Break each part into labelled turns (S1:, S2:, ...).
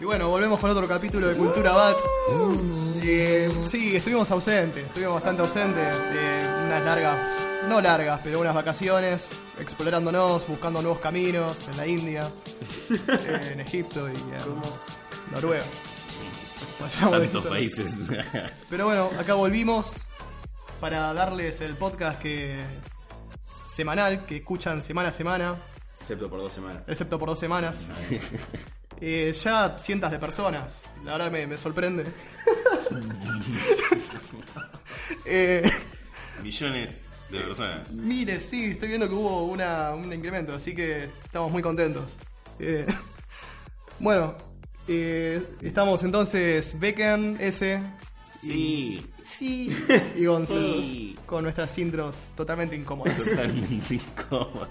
S1: Y bueno, volvemos con otro capítulo de Cultura Bat. Eh, sí, estuvimos ausentes, estuvimos bastante ausentes. de unas largas, no largas, pero unas vacaciones, explorándonos, buscando nuevos caminos en la India, eh, en Egipto y en Noruega. Pasamos
S2: Tantos países.
S1: Pero bueno, acá volvimos para darles el podcast que semanal que escuchan semana a semana,
S3: Excepto por dos semanas.
S1: excepto por dos semanas. Eh, ya cientos de personas, la verdad me, me sorprende. Eh,
S2: Millones de personas.
S1: miles, sí, estoy viendo que hubo una, un incremento, así que estamos muy contentos. Eh, bueno, eh, estamos entonces Becken, S,
S2: Sí,
S1: sí, y Gonzo,
S2: Sí.
S1: con nuestras intros totalmente incómodas.
S2: totalmente incómodas.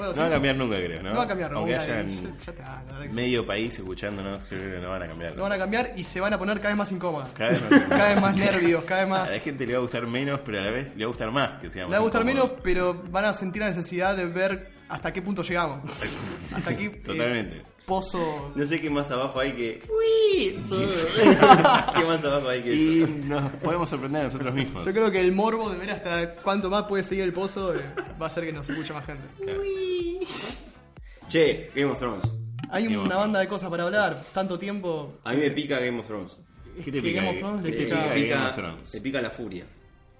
S1: Bueno,
S2: No va a cambiar nunca, creo, ¿no?
S1: No va a cambiar
S2: Aunque
S1: nunca,
S2: hayan
S1: ya- ya está, la verdad que-
S2: medio país escuchándonos, creo que no van a cambiar.
S1: No van a cambiar y se van a poner cada vez más incómodas.
S2: Cada vez más.
S1: Cada vez más nervios, cada vez
S2: A
S1: más.
S2: la gente le va a gustar menos, pero a la vez le va a gustar más que sea
S1: Le va a gustar menos, pero van a sentir la necesidad de ver hasta qué punto llegamos. Hasta aquí. eh,
S2: Totalmente.
S1: Pozo.
S3: No sé qué más abajo hay que. ¡Uy! ¿Qué más abajo hay que
S2: Y
S3: eso?
S2: nos podemos sorprender a nosotros mismos.
S1: Yo creo que el morbo de ver hasta cuánto más puede seguir el pozo eh, va a hacer que nos escuche más gente.
S3: Che, Game of Thrones.
S1: Hay
S2: Game of
S1: una banda de cosas para hablar, tanto tiempo.
S3: A mí me pica Game of Thrones.
S2: ¿Qué te
S1: que
S2: pica?
S1: Game of Thrones le
S2: ¿Qué te
S1: pica-
S2: pica
S3: pica,
S2: Game of Thrones?
S3: me pica la furia.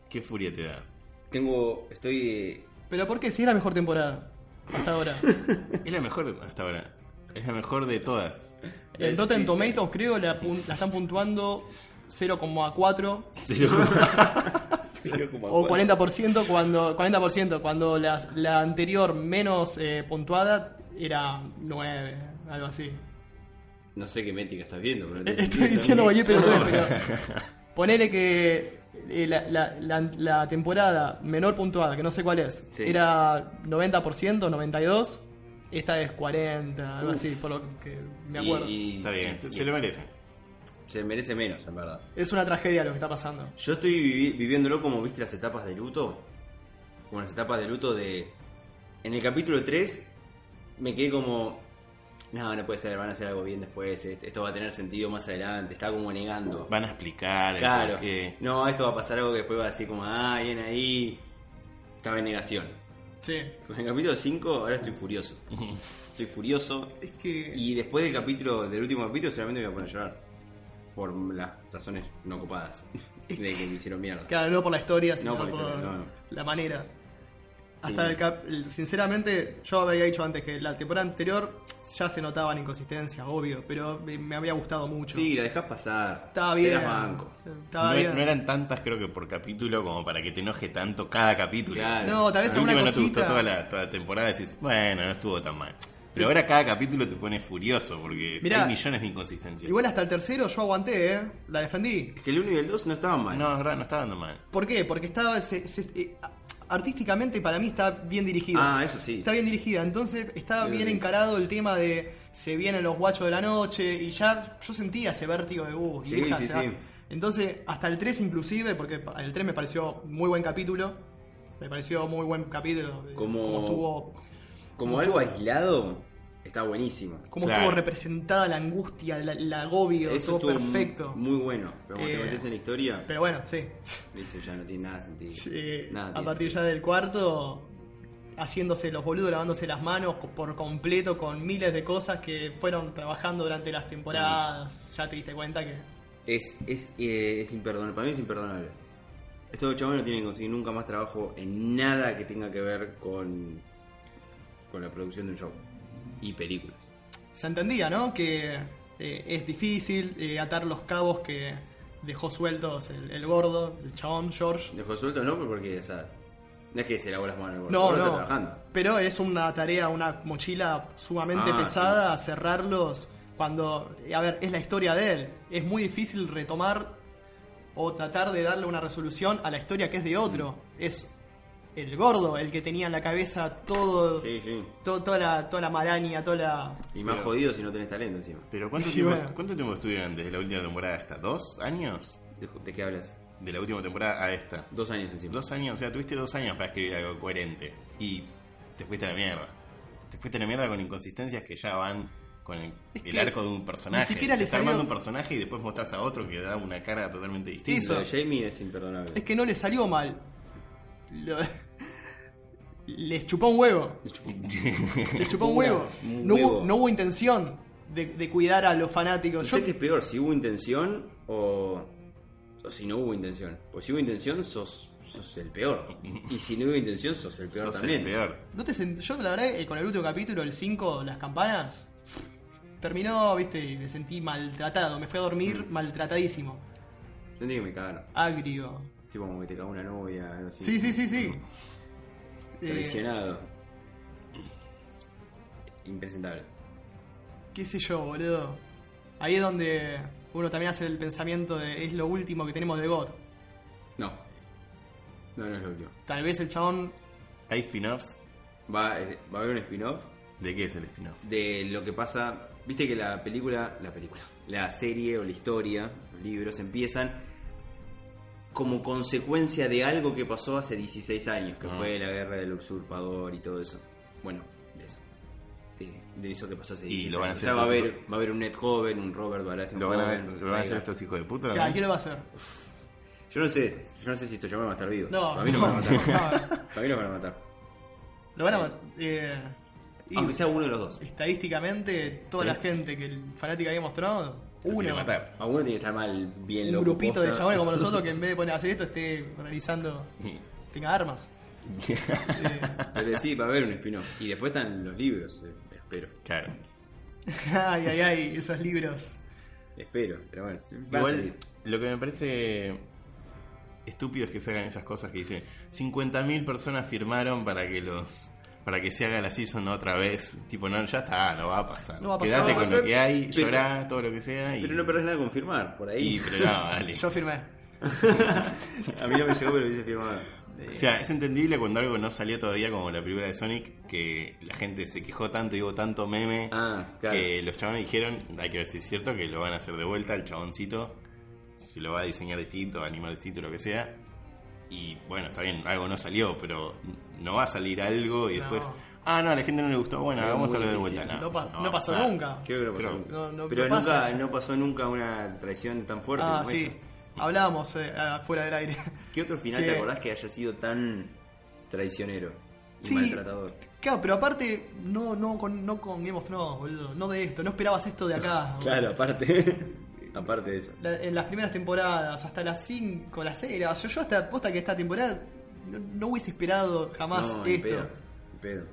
S2: ¿Qué furia te da?
S3: Tengo. Estoy.
S1: Pero ¿por qué? Si es la mejor temporada hasta ahora.
S2: Es la mejor hasta ahora. Es la mejor de todas.
S1: En Rotten
S3: sí.
S1: Tomatoes creo la, pun- la están puntuando 0,4
S2: Cero.
S1: o 40% cuando 40% cuando la, la anterior menos eh, puntuada era 9, algo así.
S3: No sé qué métrica estás viendo. pero no te
S1: Estoy diciendo cualquier pelotudez, pero ponele que eh, la, la- la- la temporada menor puntuada, que no sé cuál es,
S3: Sí.
S1: era 90%, 92%, esta es 40, algo así, por lo que me acuerdo.
S3: Y, y-
S2: Está bien,
S3: y-
S2: se lo merece.
S3: se merece menos, en verdad.
S1: Es una tragedia lo que está pasando.
S3: Yo estoy vivi- viviéndolo como viste las etapas de luto. Como las etapas de luto de. En el capítulo 3 me quedé como. No, no puede ser, van a hacer algo bien después. est- Esto va a tener sentido más adelante. Estaba como negando.
S2: Van a explicar el
S3: Claro.
S2: qué.
S3: No, esto va a pasar algo que después va a decir como, ah, bien ahí. Estaba en negación.
S1: Sí.
S3: Con el capítulo 5 ahora estoy furioso. Estoy furioso.
S1: Es que...
S3: Y después del capítulo, del último capítulo, seguramente me voy a poner a llorar. Por las razones no ocupadas. De que me hicieron mierda.
S1: Claro, no por la historia, sino
S3: No
S1: por,
S3: por la historia, no, no.
S1: la manera.
S3: Sí.
S1: Hasta el cap sinceramente, yo había dicho antes que la temporada anterior ya se notaban inconsistencias, obvio, pero me, había gustado mucho.
S3: Sí, la dejas pasar.
S1: estaba bien.
S3: Eras banco.
S1: Estaba
S2: No,
S1: bien.
S2: no eran tantas, creo que por capítulo, como para que te enoje tanto cada capítulo.
S3: Claro.
S1: No, tal vez
S2: Al
S1: alguna
S2: no te gustó
S1: cosita.
S2: toda la, toda la temporada decís, bueno, no estuvo tan mal. Pero ahora cada capítulo te pone furioso porque
S1: Mirá,
S2: hay millones de inconsistencias.
S1: Igual hasta el tercero yo aguanté, ¿eh? La defendí.
S3: Es que el 1 y el 2 no estaban mal.
S2: No, es verdad, no está dando mal.
S1: ¿Por qué? Porque estaba. se- se- eh, artísticamente para mí está bien dirigida.
S3: Ah, eso sí.
S1: Está bien dirigida, entonces estaba bien
S3: sí.
S1: encarado el tema de se vienen los guachos de la noche y ya yo sentía ese vértigo de uh,
S3: Sí,
S1: hija,
S3: sí, sí.
S1: Entonces, hasta el 3 inclusive, porque el 3 me pareció muy buen capítulo, me pareció muy buen capítulo, de
S3: Como-
S1: cómo estuvo,
S3: Como algo aislado, está buenísimo.
S1: cómo
S2: Claro.
S1: estuvo representada la angustia, la- el agobio,
S3: Eso estuvo
S1: perfecto.
S3: Muy bueno. Pero cuando
S1: Eh,
S3: te metes en la historia,
S1: Pero bueno, sí.
S3: eso ya no tiene nada de sentido.
S1: Eh,
S3: Nada
S1: a
S3: tiene
S1: partir ya
S3: sentido.
S1: del cuarto, haciéndose los boludos, lavándose las manos co- por completo con miles de cosas que fueron trabajando durante las temporadas. Ya te diste cuenta que.
S3: Es, es, eh, es imperdonable. Para mí es imperdonable. Estos chavales no tienen que conseguir nunca más trabajo en nada que tenga que ver con, con la producción de un show y películas.
S1: Se entendía, ¿no? Que eh, es difícil eh, atar los cabos que dejó sueltos el, el gordo, el chabón, George.
S3: Dejó suelto, no, porque, o sea, no es que se lavó las manos, el
S1: No,
S3: gordo está
S1: no.
S3: trabajando.
S1: Pero es una tarea, una mochila sumamente
S3: Ah,
S1: pesada cerrarlos cuando, a ver, es la historia de él. Es muy difícil retomar o tratar de darle una resolución a la historia que es de otro. Es el gordo el que tenía en la cabeza todo,
S3: Sí, sí.
S1: to- toda, la, toda la maraña, toda la...
S3: Y más
S2: Pero-
S3: jodido si no tenés talento encima.
S2: Pero ¿cuánto
S1: Y
S2: tiempo,
S1: bueno.
S2: ¿cuánto tiempo estuvieron desde la última temporada hasta? ¿Dos años?
S3: ¿De, de qué hablas?
S2: De la última temporada a esta.
S3: Dos años encima.
S2: Dos años, o sea, tuviste dos años para escribir algo coherente. Y te fuiste a la mierda. Te fuiste a la mierda con inconsistencias que ya van con el,
S1: Es
S2: el
S1: que
S2: arco de un personaje.
S1: ni siquiera
S2: Se
S1: le
S2: está
S1: salió-
S2: armando un personaje y después mostrás a otro que da una cara totalmente distinta.
S1: Eso.
S3: Lo de Jamie es imperdonable.
S1: Es que no le salió mal. Lo- Les chupó un huevo. Les chupó un huevo. No,
S3: huevo.
S1: Hubo, no hubo intención de, de cuidar a los fanáticos.
S3: No
S1: Yo-
S3: sé qué es peor, si hubo intención o, o si no hubo intención. Pues si hubo intención, sos, sos el peor. Y si no hubo intención, sos el peor
S2: Sos
S3: también.
S2: el peor.
S1: ¿no te sent- Yo, la verdad, eh, con el último capítulo, el 5, las campanas, terminó, viste, y me sentí maltratado. Me fui a dormir
S3: Mm.
S1: maltratadísimo.
S3: Sentí que me cagaron.
S1: Agrio.
S3: Tipo como que te cagó una novia, algo así.
S1: Sí, sí, sí, sí. Eh,
S3: Traicionado. Impresentable.
S1: qué sé yo, boludo. Ahí es donde uno también hace el pensamiento de es lo último que tenemos de God.
S3: No. No, no es lo último.
S1: Tal vez el chabón.
S2: ¿Hay spin-offs?
S3: Va, eh, va a haber un spin-off
S2: ¿De qué es el spin-off?
S3: de lo que pasa. Viste que la película, la película, la serie o la historia, los libros empiezan como consecuencia de algo que pasó hace 16 años, que
S2: Ah.
S3: fue la guerra del usurpador y todo eso. Bueno, de eso. De, de eso que pasó hace
S2: Y
S3: 16
S2: lo van a
S3: años.
S2: hacer
S3: O sea, va a haber, va a haber un Ned joven, un Robert Baratheon
S2: ¿Lo van a, ver,
S3: joven,
S2: ¿lo van a hacer estos hijos de puta?
S1: ¿Qué,
S2: no?
S1: ¿Qué lo va a hacer?
S3: Yo no sé, yo no sé si estos chavales van a estar vivos.
S1: No,
S3: Para mí no van a matar.
S1: no.
S3: Para mí no van a matar.
S1: Lo van a. eh, y
S3: Aunque sea uno de los dos.
S1: Estadísticamente, toda la gente que el fanática había mostrado,
S2: Lo quiere
S1: uno.
S2: matar.
S3: A uno tiene que estar mal, bien
S1: Un
S3: loco.
S1: grupito de chabones como nosotros que en vez de poner a hacer esto esté organizando. tenga armas. Eh,
S3: Pero sí, va a haber un spin-off. Y después están los libros, eh, espero.
S2: Claro.
S1: ay, ay, ay, esos libros.
S3: Espero, pero bueno.
S2: Igual, lo que me parece estúpido es que se hagan esas cosas que dicen 50.000 personas firmaron para que los para que se haga la season otra vez. Tipo, no, ya está, no va a pasar.
S1: No va a pasar.
S2: Quédate
S1: va a
S2: con
S3: pasar,
S2: lo que hay,
S3: pero-
S2: llorá, todo lo que sea. Y,
S3: Pero no perdés nada con firmar, por ahí.
S2: y- pero no, dale.
S1: Yo firmé.
S3: a mí no me llegó, pero hubiese firmado.
S2: O sea, es entendible cuando algo no salió todavía como la película de Sonic, que la gente se quejó tanto y hubo tanto meme
S3: Ah, claro.
S2: que los chabones dijeron, hay que ver si es cierto, que lo van a hacer de vuelta el chaboncito, si lo va a diseñar distinto, animar distinto, lo que sea. Y bueno, está bien, algo no salió, pero no va a salir algo y
S1: No.
S2: después, ah, no, a la gente no le gustó, bueno, hagamos
S3: muy
S2: todo de vuelta.
S1: No, pa-
S2: va
S1: no
S2: a
S1: pasó
S2: pasar.
S1: nunca.
S3: Creo que no pasó.
S1: No,
S3: pero nunca,
S1: eso.
S3: no pasó nunca una traición tan fuerte.
S1: Ah,
S3: como
S1: sí.
S3: esta.
S1: Hablábamos eh, afuera del aire.
S3: ¿Qué otro final
S1: Que-
S3: te acordás que haya sido tan traicionero y
S1: Sí.
S3: maltratador?
S1: Claro, pero aparte, no, no, con, no con Game of Thrones, boludo. No de esto, no esperabas esto de acá.
S3: Claro, aparte. aparte de eso.
S1: La- en las primeras temporadas, hasta las 5, las 6, yo, yo hasta posta que esta temporada no, no hubiese esperado jamás
S3: no,
S1: esto.
S3: pedo, pedo.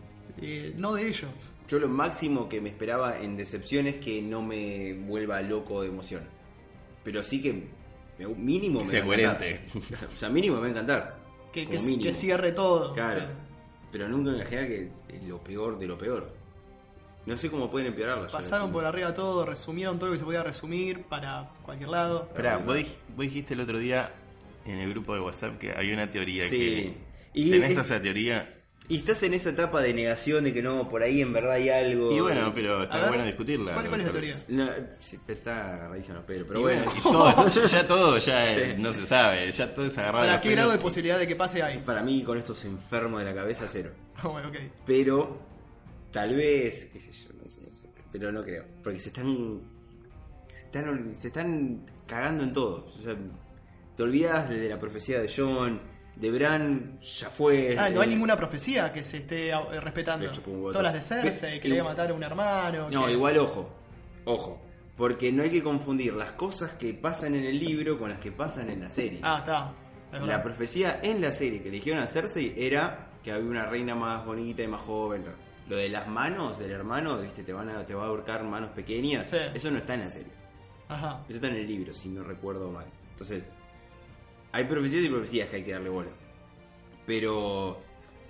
S1: Eh, no de ellos.
S3: Yo lo máximo que me esperaba en decepción es que no me vuelva loco de emoción. Pero sí que mínimo
S2: Que
S3: me
S2: sea
S3: va a encantar.
S2: coherente.
S3: O sea, mínimo me va a encantar.
S1: Que, que, cierre todo.
S3: Claro. Pero nunca me imaginé que es lo peor de lo peor. No sé cómo pueden empeorarlo. ya,
S1: Pasaron por arriba todo, resumieron todo lo que se podía resumir para cualquier lado.
S2: Esperá, vos, dij- vos dijiste el otro día en el grupo de WhatsApp que había una teoría
S3: Sí.
S2: que...
S3: Y,
S2: ¿Tenés
S3: es-
S2: esa teoría?
S3: y estás en esa etapa de negación de que no, por ahí en verdad hay algo.
S2: Y bueno, pero está
S1: ver,
S2: bueno discutirla.
S1: ¿cuál- cuál es la teoría?
S3: No, pero está pelos. Pero
S2: Y
S3: bueno,
S2: y todo, ya todo ya eh,
S3: Sí.
S2: no se sabe, ya todo es agarrado de
S1: ¿Para
S2: los
S1: qué grado de posibilidad de que pase hay?
S3: para mí con estos enfermos de la cabeza cero.
S1: bueno, ok.
S3: Pero tal vez, qué sé yo, no sé, pero no creo, porque se están se están se están cagando en todo. O sea, te olvidas de la profecía de John, de Bran ya fue.
S1: Ah, no hay
S3: eh,
S1: ninguna profecía que se esté eh, respetando. Todas las de. Cersei, que le iba a matar a un hermano.
S3: No,
S1: que-
S3: igual ojo. Ojo, porque no hay que confundir las cosas que pasan en el libro con las que pasan en la serie.
S1: Ah, está. Es
S3: La profecía en la serie que eligieron a Cersei era que había una reina más bonita y más joven. tal. Lo de las manos del hermano, viste, te van a, te va a ahorcar manos pequeñas.
S1: Sí.
S3: Eso no está en la serie.
S1: Ajá.
S3: Eso está en el libro, si no recuerdo mal. Entonces, hay profecías y profecías que hay que darle bola. Pero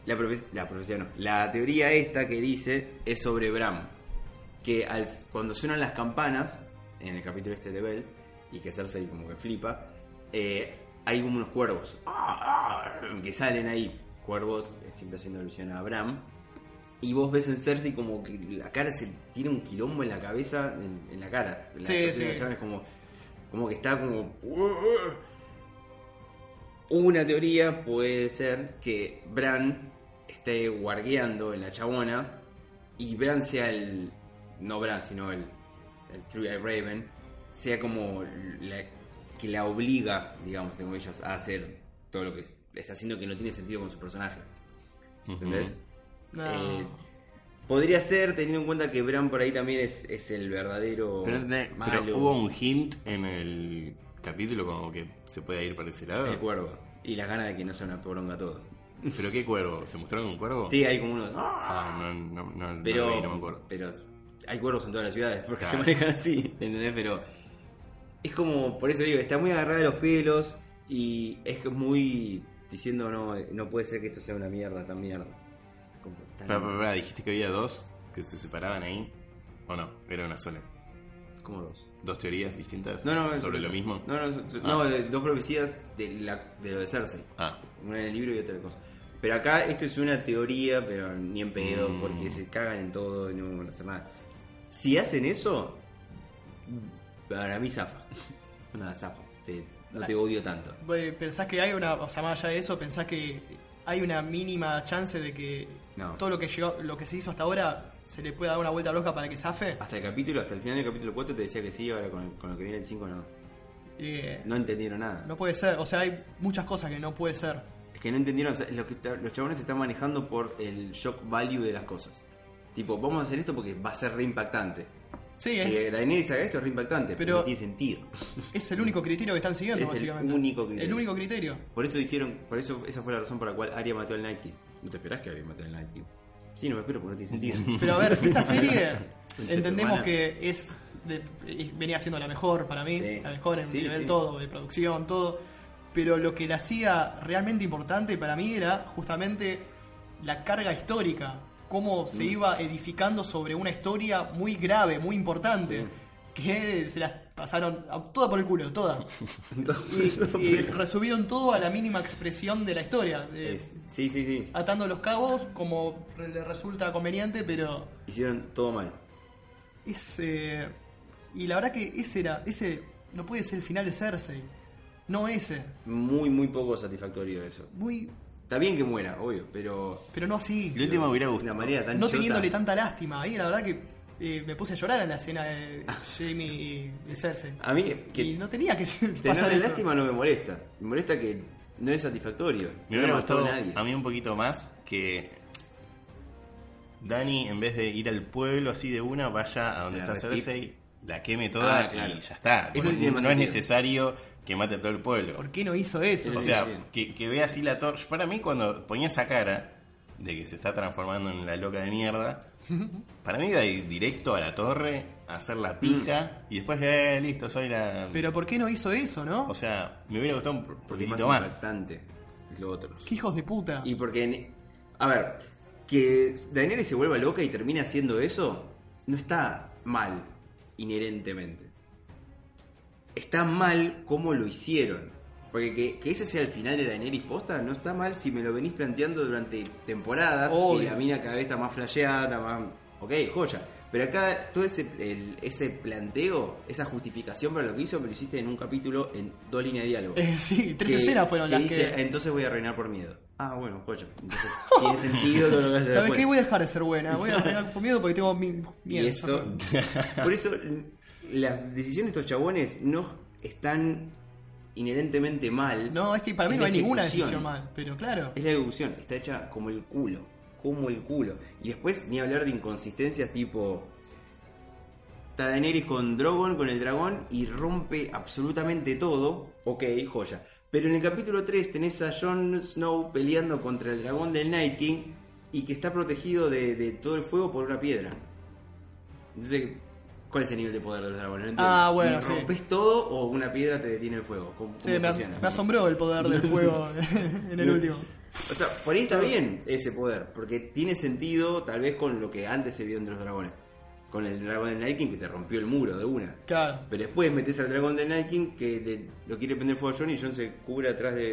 S3: la, profe- la profecía no. La teoría esta que dice es sobre Bram. Que al, cuando suenan las campanas, en el capítulo este de Bells, y que Cersei como que flipa, eh, hay como unos cuervos que salen ahí. Cuervos, eh, siempre haciendo alusión a Bram. Y vos ves en Cersei como que la cara se tiene un quilombo en la cabeza, en, en la cara. La
S1: Sí, sí.
S3: es como, como que está como... Una teoría puede ser que Bran esté guargueando en la chabona y Bran sea el, no Bran, sino el, el Three Eye Raven, sea como la, que la obliga, digamos, tengo ellos, a hacer todo lo que está haciendo que no tiene sentido con su personaje. ¿Entendés?
S1: No.
S3: Eh, podría ser, teniendo en cuenta que Bran por ahí también es, es el verdadero
S2: Pero, ne- pero
S3: malo.
S2: hubo un hint en el capítulo como que se puede ir para ese lado.
S3: El cuervo. Y las ganas de que no sea una poronga todo.
S2: ¿Pero qué cuervo? ¿Se mostraron un cuervo?
S3: Sí, hay como unos.
S2: Ah, no, no, no, no
S3: pero,
S2: vi, no me acuerdo.
S3: pero hay cuervos en todas las ciudades porque
S2: Claro.
S3: se manejan así, ¿entendés? Pero es como, por eso digo, está muy agarrada de los pelos y es que es muy diciendo, no, no puede ser que esto sea una mierda, tan mierda. Tan-
S2: dijiste que había dos que se separaban ahí. ¿O no? Era una sola.
S3: ¿Cómo dos?
S2: ¿Dos teorías distintas
S3: No, no,
S2: sobre
S3: es-
S2: lo mismo?
S3: No, no,
S2: Ah.
S3: no, dos profecías de, la, de lo de Cersei.
S2: Ah,
S3: Una en el libro y otra cosa. Pero acá esto es una teoría, pero ni en pedo,
S2: Mm.
S3: porque se cagan en todo y no van a hacer nada. Si hacen eso, para mí zafa. Nada, zafa. Te- no te odio tanto.
S1: Eh, ¿Pensás que hay una, o sea, más allá de eso, pensás que hay una mínima chance de que
S3: No.
S1: todo lo que llegó, lo que se hizo hasta ahora se le pueda dar una vuelta loca para que zafe?
S3: Hasta el capítulo, hasta el final del capítulo 4 te decía que sí, ahora con, con lo que viene el 5 no.
S1: Eh,
S3: No entendieron nada.
S1: no puede ser, o sea, hay muchas cosas que no puede ser.
S3: Es que no entendieron, o sea, lo que está- los chabones se están manejando por el shock value de las cosas. Tipo, vamos a hacer esto porque va a ser re impactante.
S1: Sí,
S3: Que
S1: es,
S3: Daenerys haga esto es re impactante, pero, no tiene sentido.
S1: es el único criterio que están siguiendo,
S3: Es el
S1: básicamente.
S3: único criterio.
S1: El único criterio.
S3: Por eso dijeron, por eso esa fue la razón por la cual Arya mató al Night King. ¿No te esperás que Arya mató al Night King? Sí, no me espero porque no tiene sentido.
S1: Pero a ver, esta serie entendemos que es, de- es- venía siendo la mejor para mí,
S3: Sí.
S1: la mejor en
S3: Sí,
S1: nivel
S3: sí.
S1: todo, de producción, todo. Pero lo que la hacía realmente importante para mí era justamente la carga histórica, cómo se
S3: Mm.
S1: iba edificando sobre una historia muy grave, muy importante, que se las pasaron a- toda por el culo, toda. Y, y resumieron todo a la mínima expresión de la historia. de-
S3: Es- sí, sí, sí.
S1: atando los cabos como le resulta conveniente, pero
S3: Hicieron todo mal.
S1: es eh, y la verdad que ese era ese no puede ser el final de Cersei, no ese,
S3: Muy, muy poco satisfactorio eso.
S1: muy
S3: Está bien que muera, obvio, pero
S1: pero no así,
S2: de última hubiera gustado.
S3: una manera tan
S1: no
S3: chota.
S1: teniéndole tanta lástima. Ahí la verdad que eh, me puse a llorar en la escena de Jamie y Cersei.
S3: A mí,
S1: Y
S3: que
S1: no tenía que pasar eso.
S3: lástima no me molesta. Me molesta que no es satisfactorio.
S2: Me
S3: no
S2: hubiera
S3: mató
S2: gustado
S3: nadie.
S2: a mí un poquito más que Dani, en vez de ir al pueblo así de una, vaya a donde
S3: La
S2: está. Cersei, la queme toda
S3: Ah, claro.
S2: y ya está.
S3: Eso sí
S2: no no es necesario que mate a todo el pueblo.
S1: ¿Por qué no hizo eso?
S2: O
S3: Sí,
S2: sea,
S3: sí.
S2: que, que vea así la torre. Para mí, cuando ponía esa cara de que se está transformando en la loca de mierda, para mí iba a ir directo a la torre, a hacer la pija y después, eh, listo, soy la.
S1: Pero ¿por qué no hizo eso, no?
S2: O sea, me hubiera gustado un
S3: Porque es más impactante es lo otro.
S1: qué hijos de puta.
S3: Y porque, a ver, que Daenerys se vuelva loca y termine haciendo eso, no está mal, inherentemente. Está mal cómo lo hicieron. Porque que, que ese sea el final de Daenerys posta, no está mal si me lo venís planteando durante temporadas,
S1: Obvio.
S3: que la mina cada vez está más flasheada, más... Ok, joya. Pero acá todo ese, el- ese planteo, esa justificación para lo que hizo, me lo hiciste en un capítulo en dos líneas de diálogo.
S1: Eh, sí, tres
S3: que-
S1: escenas fueron
S3: que
S1: las
S3: dice,
S1: que
S3: entonces voy a reinar por miedo. Ah, bueno, joya. Entonces tiene sentido todo lo que hace
S1: ¿Sabes
S3: después.
S1: qué? Voy a dejar de ser buena. Voy a tener con miedo porque tengo mi
S3: Y
S1: miedo.
S3: eso, por eso las decisiones de estos chabones no están inherentemente mal.
S1: No, es que para mí no hay ninguna decisión mal. Pero claro.
S3: Es la ejecución, está hecha como el culo, como el culo. Y después ni hablar de inconsistencias tipo está Daenerys con Drogon, con el dragón y rompe absolutamente todo. Ok, joya. Pero en el capítulo 3 tenés a Jon Snow peleando contra el dragón del Night King y que está protegido de, de todo el fuego por una piedra. Entonces, ¿cuál es el nivel de poder de los dragones? No entiendo.
S1: Ah, bueno, sí.
S3: ¿Rompes todo o una piedra te detiene el fuego? ¿Cómo,
S1: Sí, me, me asombró el poder del fuego en el
S3: No.
S1: último.
S3: O sea, por ahí está bien ese poder, porque tiene sentido tal vez con lo que antes se vio entre los dragones. Con el dragón del Night King que te rompió el muro de una.
S1: Claro.
S3: Pero después metes al dragón del Night King que le- lo quiere prender fuego a John y John se cubre atrás de,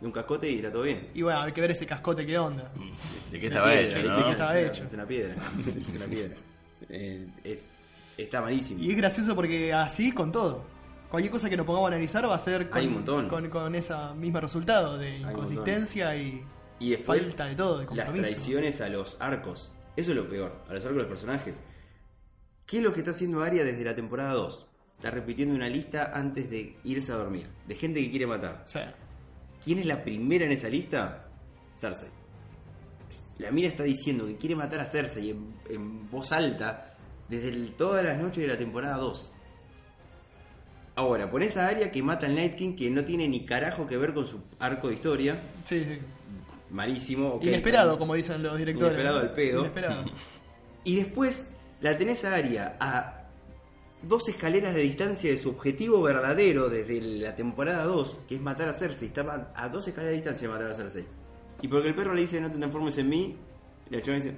S3: de un cascote y está todo bien.
S1: Y bueno, hay que ver ese cascote qué onda.
S2: ¿De
S3: Es
S2: qué
S3: una
S2: estaba
S3: piedra,
S2: hecho, no?
S1: qué estaba
S3: es una-
S1: hecho.
S3: Es una piedra. es una piedra. Eh, es- está malísimo.
S1: Y es gracioso porque así con todo. Cualquier cosa que nos pongamos a analizar va a ser con,
S3: Hay un montón.
S1: con, con ese mismo resultado de
S3: un
S1: inconsistencia y
S3: Y después
S1: falta de todo, de
S3: las
S1: compromiso.
S3: traiciones a los arcos. Eso es lo peor, a los arcos de los personajes. ¿Qué es lo que está haciendo Arya desde la temporada 2? Está repitiendo una lista antes de irse a dormir, de gente que quiere matar.
S1: Sea,
S3: ¿Quién es la primera en esa lista? Cersei. La mira está diciendo que quiere matar a Cersei en, en voz alta desde el- todas las noches de la temporada 2. Ahora, pones a Arya que mata al Night King que no tiene ni carajo que ver con su arco de historia.
S1: sí, sí.
S3: Malísimo.
S1: Inesperado, como dicen los directores.
S3: Inesperado al pedo.
S1: Inesperado.
S3: Y después la tenés a Arya a dos escaleras de distancia de su objetivo verdadero desde la temporada 2, que es matar a Cersei. Está a dos escaleras de distancia de matar a Cersei. Y porque el perro le dice no te transformes en mí, y el chaval dice,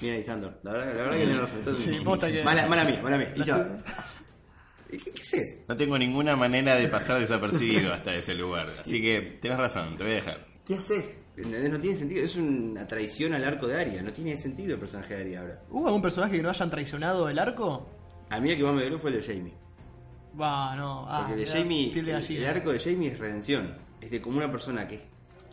S3: mira Isandor, la verdad, la verdad que tiene razón. Entonces,
S1: Sí, posta que-
S3: mala, mala mía, mala mía. ¿Y ¿Qué, qué haces?
S2: No tengo ninguna manera de pasar desapercibido hasta ese lugar. Así que tenés razón, te voy a dejar.
S3: ¿Qué haces? ¿Entendés? No tiene sentido. Es una traición al arco de Arya. No tiene sentido el personaje de Arya ahora.
S1: ¿Hubo algún personaje que no hayan traicionado el arco?
S3: A mí el que más me dolió fue el de Jamie.
S1: Va, no. Ah,
S3: Porque el de
S1: me da
S3: Jamie,
S1: piel de
S3: el,
S1: gallina.
S3: el arco de Jamie es redención. Es de como una persona que es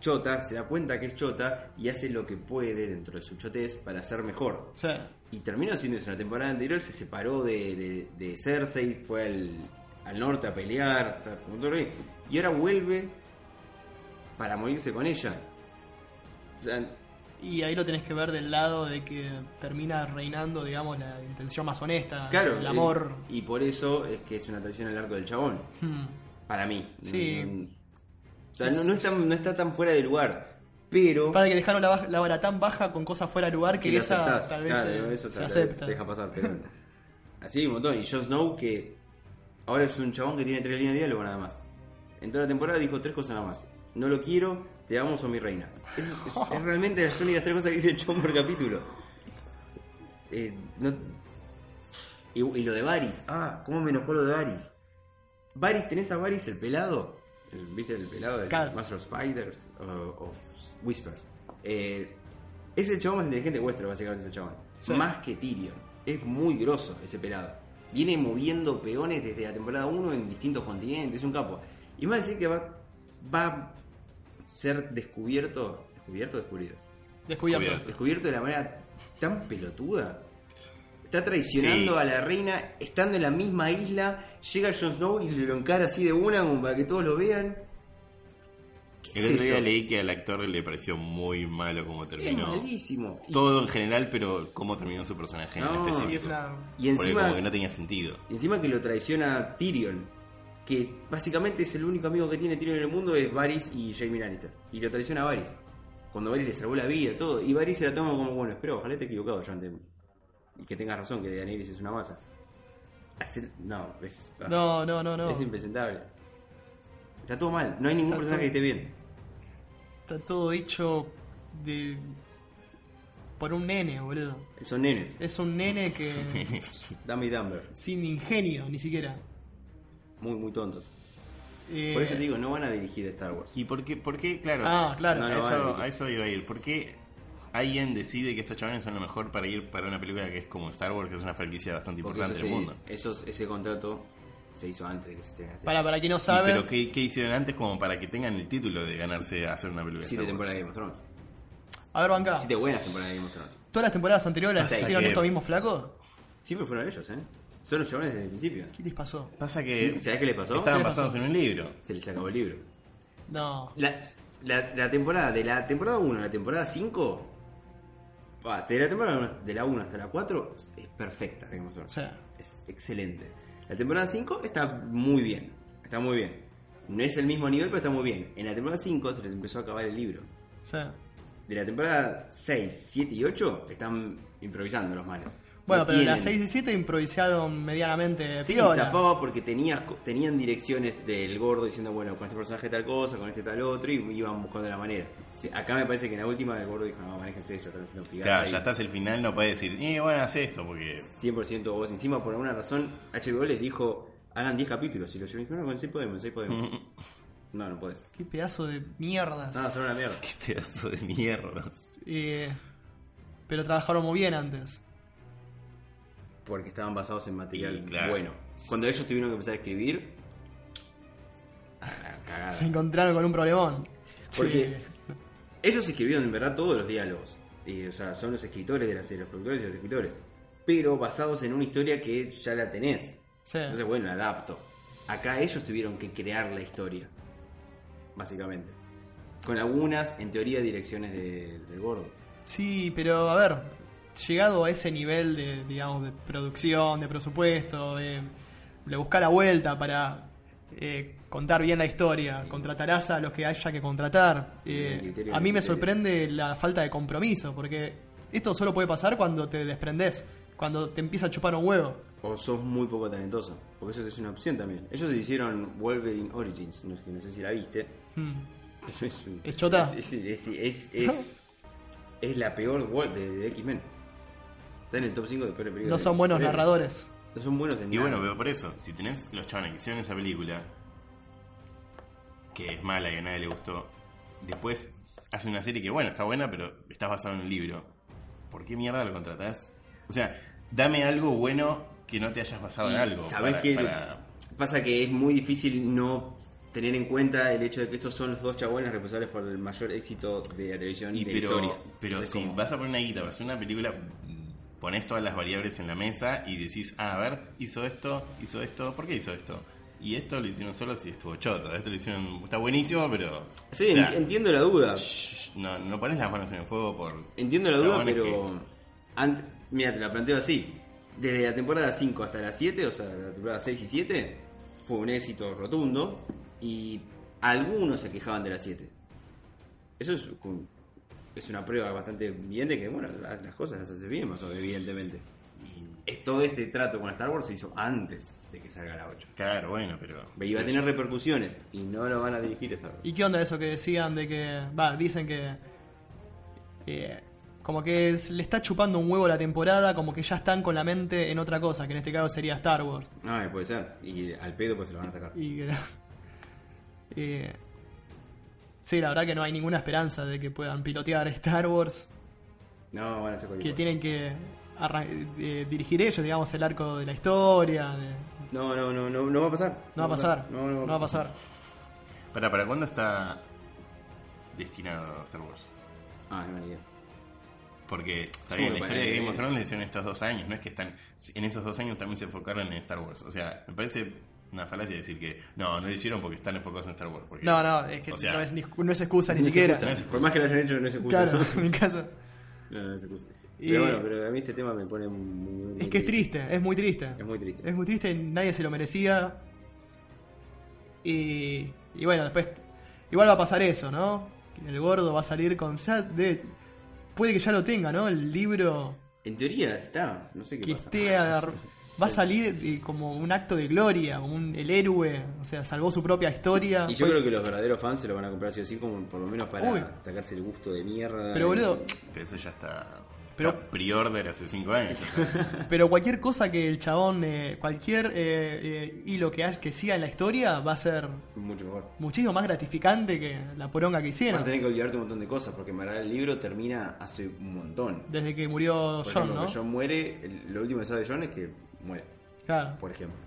S3: chota, se da cuenta que es chota y hace lo que puede dentro de su chotez para ser mejor.
S1: Sea,
S3: Y terminó siendo eso en la temporada anterior, se separó de, de- de Cersei, fue al, al norte a pelear, y ahora vuelve para morirse con ella. O sea,
S1: y ahí lo tenés que ver del lado de que termina reinando, digamos, la intención más honesta.
S3: claro,
S1: El amor.
S3: eh, y por eso es que es una traición al arco del chabón.
S1: Hmm.
S3: Para mí.
S1: Sí.
S3: O sea, no, no, está, no está tan fuera de lugar. Pero.
S1: Para que dejaron la, la vara tan baja con cosas fuera de lugar que,
S3: que
S1: esa
S3: aceptás.
S1: tal vez
S3: Claro,
S1: se,
S3: eso
S1: se acepta.
S3: te deja pasar. Pero así un montón. Y Jon Snow, que ahora es un chabón que tiene tres líneas de diálogo nada más. En toda la temporada dijo tres cosas nada más. No lo quiero, te amo, sos mi reina. Eso es, es realmente las únicas tres cosas que dice el chabón por capítulo. Eh, no- y, y lo de Varys. Ah, ¿cómo me enojó lo de Varys? Varys, ¿tenés a Varys el pelado? El- ¿Viste el pelado del
S1: Claro.
S3: Master of Spiders? O of Whispers. Eh, es el chabón más inteligente vuestro, básicamente, ese chabón.
S1: Sí.
S3: Más que Tyrion. Es muy grosso ese pelado. Viene moviendo peones desde la temporada 1 en distintos continentes, es un capo. Y más decir que va, va a ser descubierto. ¿Descubierto o descubierto?
S1: Descubierto.
S2: Descubierto.
S3: Descubierto de la manera tan pelotuda. Está traicionando
S2: Sí.
S3: a la reina estando en la misma isla. Llega Jon Snow y lo encara así de una como para que todos lo vean. ¿Qué
S2: El
S3: es
S2: otro día leí que al actor le pareció muy malo como
S3: Es
S2: terminó.
S3: malísimo. Y-
S2: Todo en general, pero cómo terminó su personaje en
S3: No,
S2: específico.
S1: Y es una.
S3: Y
S2: Porque
S3: encima,
S2: como que no tenía sentido.
S3: y encima que lo traiciona Tyrion, que básicamente es el único amigo que tiene Tyrion en el mundo, es Varys y Jaime Lannister. Y lo traiciona a Varys. Cuando Varys le salvó la vida, todo. Y Varys se la toma como, bueno, espero, ojalá te he equivocado, John. Y que tengas razón, que Daenerys es una masa. Hacer- No, es, ah,
S1: No, no, no, no.
S3: es impresentable. Está todo mal, no hay ningún
S1: Está
S3: personaje
S1: todo-
S3: que esté bien.
S1: Está todo hecho de. por un nene, boludo.
S3: Son nenes.
S1: Es un nene que.
S3: Dummy Dumber.
S1: sin ingenio, ni siquiera.
S3: Muy, muy tontos.
S1: Eh,
S3: Por eso te digo, no van a dirigir Star Wars.
S2: ¿Y por qué? ¿Por qué? Claro.
S1: Ah, claro.
S3: No,
S2: eso, a eso iba a ir. ¿Por qué alguien decide que estos chavales son lo mejor para ir para una película que es como Star Wars, que es una franquicia bastante
S3: Porque
S2: importante
S3: eso
S2: en el
S3: se-
S2: mundo?
S3: esos- ese contrato se hizo antes de que se estrene.
S1: Para, para quien no
S2: Y,
S1: sabe.
S2: pero ¿qué, qué hicieron antes como para que tengan el título de ganarse a hacer una película de
S3: Siete
S2: Star Wars?
S3: temporadas de Game of Thrones.
S1: A ver, banca.
S3: Siete buenas temporadas de Game of Thrones.
S1: Todas las temporadas anteriores
S3: Pasa
S1: hicieron
S2: que-
S1: estos mismos flacos.
S3: Siempre fueron ellos, ¿eh? Son los chavales desde el principio.
S1: ¿Qué les pasó?
S2: Pasa que
S3: ¿Sabés qué les pasó?
S2: estaban
S1: ¿Qué les pasó?
S2: basados en un libro.
S3: Se les acabó el libro.
S1: No.
S3: La, la, la temporada, de la temporada 1 a la temporada 5, va, de la temporada de la 1 hasta la 4 es perfecta
S1: O sea,
S3: Es excelente. La temporada 5 está muy bien. Está muy bien. No es el mismo nivel, pero está muy bien. En la temporada 5 se les empezó a acabar el libro.
S1: o sea.
S3: De la temporada 6, 7 y 8 están improvisando los manes.
S1: Bueno,
S3: No
S1: pero
S3: tienen-
S1: las 6 y 7 improvisaron medianamente
S3: Sí,
S1: piola.
S3: zafaba porque tenías, tenían direcciones del gordo diciendo, bueno, con este personaje tal cosa, con este tal otro, y iban buscando la manera. Sí, acá me parece que en la última el gordo dijo, no, manéjense, ya están haciendo figaza.
S2: Claro, ya estás el final, no puedes decir, eh, bueno, haz esto, porque
S3: 100% vos encima, por alguna razón, HBO les dijo, hagan 10 capítulos. Y los llevan y dijeron, no, con 6 podemos, 6 podemos. no, no podés.
S1: Qué pedazo de mierdas.
S3: No, son una mierda.
S2: qué pedazo de mierdas.
S1: Eh, pero trabajaron muy bien antes.
S3: Porque estaban basados en material
S2: Y, claro.
S3: bueno. Cuando ellos tuvieron que empezar a escribir, ah, cagada.
S1: Se encontraron con un problemón.
S3: Porque-
S1: Sí.
S3: Ellos escribieron en verdad todos los diálogos. Y, o sea, son los escritores de la serie, los productores y los escritores. pero basados en una historia que ya la tenés.
S1: Sí.
S3: Entonces, bueno, la adapto. Acá ellos tuvieron que crear la historia, básicamente. Con algunas, en teoría, direcciones de- del gordo.
S1: Sí, pero a ver, llegado a ese nivel de, digamos, de producción, de presupuesto, de, de buscar la vuelta para eh, contar bien la historia, contratarás a los que haya que contratar. Eh, a mí me sorprende la falta de compromiso, porque esto solo puede pasar cuando te desprendes, cuando te empieza a chupar un huevo.
S3: O sos muy poco talentoso, porque eso es una opción también. Ellos hicieron Wolverine Origins, no sé, no sé si la viste.
S1: Hmm.
S3: Es, un-
S1: ¿Es chota?
S3: Es, la peor de, de X-Men. Está en el top 5 de peores películas.
S1: No son buenos
S3: superhéroes.
S1: narradores.
S3: No son buenos en
S2: Y
S3: nada.
S2: bueno, pero por eso, si tenés los chavales que hicieron esa película, que es mala y a nadie le gustó, después hace una serie que, bueno, está buena, pero está basada en un libro. ¿Por qué mierda lo contratás? O sea, dame algo bueno que no te hayas basado en algo.
S3: ¿Sabés
S2: para-
S3: qué?
S2: para-
S3: Pasa que es muy difícil no tener en cuenta el hecho de que estos son los dos chabones responsables por el mayor éxito de la televisión
S2: Y
S3: de la historia.
S2: pero, pero
S3: Entonces,
S2: si
S3: como-
S2: vas a poner una guita, vas a hacer una película, pones todas las variables en la mesa y decís, ah, a ver, hizo esto, hizo esto, ¿por qué hizo esto? Y esto lo hicieron solo si estuvo choto, esto lo hicieron, está buenísimo, pero...
S3: Sí,
S2: o sea,
S3: en- entiendo la duda.
S2: shh, no, no pones las manos en el fuego por...
S3: Entiendo la duda, pero. ant- Mira, te la planteo así. Desde la temporada 5 hasta la 7, o sea, la temporada 6 y 7, fue un éxito rotundo. Y algunos se quejaban de la 7. Eso es, es una prueba bastante bien de que, bueno, las cosas las hace bien, más o menos, evidentemente. Es- todo este trato con Star Wars se hizo antes de que salga la 8.
S2: Claro, bueno, pero...
S3: Iba a tener repercusiones y no lo van a dirigir Star Wars.
S1: ¿Y qué onda eso que decían de que, va, dicen que eh, como que es- le está chupando un huevo la temporada, como que ya están con la mente en otra cosa, que en este caso sería Star Wars.
S3: No, eh, puede ser. Y al pedo pues se lo van a sacar.
S1: Y que- eh, sí, la verdad que no hay ninguna esperanza de que puedan pilotear Star Wars,
S3: No, van a cualquier
S1: que
S3: cosa.
S1: tienen que eh, dirigir ellos, digamos, el arco de la historia. de-
S3: No, no, no, no, no va a pasar.
S1: no va a pasar,
S3: No, no
S1: no va a pasar.
S2: ¿Para, ¿Para cuándo está destinado Star Wars?
S3: Ah, no, idea.
S2: Porque está bien, la historia de Game of Thrones le hicieron estos dos años, no es que están. En esos dos años también se enfocaron en Star Wars. O sea, me parece una falacia decir que no, no lo hicieron porque están enfocados en Star Wars. porque-
S1: No, no, es que
S2: o sea,
S1: no, es, ni- no es excusa ni
S3: No
S1: siquiera.
S3: excusa.
S2: No es excusa.
S3: Por más que lo hayan hecho, no es excusa.
S1: Claro, en mi caso.
S3: No, no es excusa.
S1: Y-
S3: Pero bueno, pero a mí este tema me pone muy, muy-
S1: Es que es triste, es muy triste.
S3: Es muy triste.
S1: Es muy triste, nadie se lo merecía. Y, y bueno, después. Igual va a pasar eso, ¿no? El gordo va a salir con. Ya debe- puede que ya lo tenga, ¿no? El libro
S3: En teoría está, no sé qué
S1: que
S3: pasa.
S1: esté. agar- Va a salir eh, como un acto de gloria, un, el héroe. O sea, salvó su propia historia.
S3: Y yo
S1: Fue-
S3: creo que los verdaderos fans se lo van a comprar sí o sí, como por lo menos para
S1: Uy.
S3: sacarse el gusto de mierda.
S1: Pero boludo,
S2: Pero eso ya está.
S1: Pero-
S2: está pre-order hace cinco años. ya está.
S1: pero cualquier cosa que el chabón, eh, cualquier eh, eh, hilo que, hay- que siga en la historia va a ser
S3: Mucho mejor.
S1: muchísimo más gratificante que la poronga que
S3: Vas
S1: hicieron.
S3: a tener que olvidarte un montón de cosas, porque en verdad el libro termina hace un montón.
S1: Desde que murió
S3: Por
S1: John,
S3: ejemplo,
S1: ¿no?
S3: que John muere, el- lo último que sabe John es que muere,
S1: Claro.
S3: por ejemplo.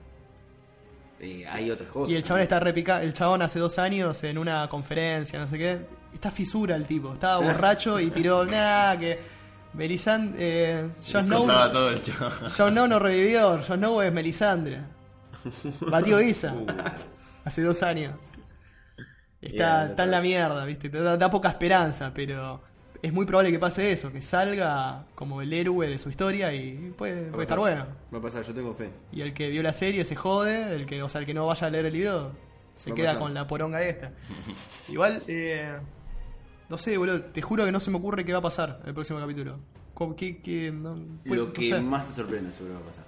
S3: Eh, hay otras cosas.
S1: Y el chabón está repica el chabón hace dos años en una conferencia, no sé qué. Está fisura el tipo. Estaba borracho y tiró, nah, que Melisandre. Eh, Jon Snow. Jon no revivió. Jon Snow es Melisandre. Batió Isa.
S2: Uh,
S1: Hace dos años. Está, está en la mierda, ¿viste? Te da, da poca esperanza, pero es muy probable que pase eso, que salga como el héroe de su historia y puede, puede estar bueno.
S3: Va a pasar, yo tengo fe.
S1: Y el que vio la serie se jode, el que, o sea, el que no vaya a leer el libro se
S3: Va
S1: queda
S3: pasar.
S1: con la poronga esta. Igual, eh, no sé, boludo, te juro que no se me ocurre qué va a pasar el próximo capítulo. No, pues,
S3: Lo
S1: no
S3: que
S1: sé.
S3: más te sorprende seguro va a pasar.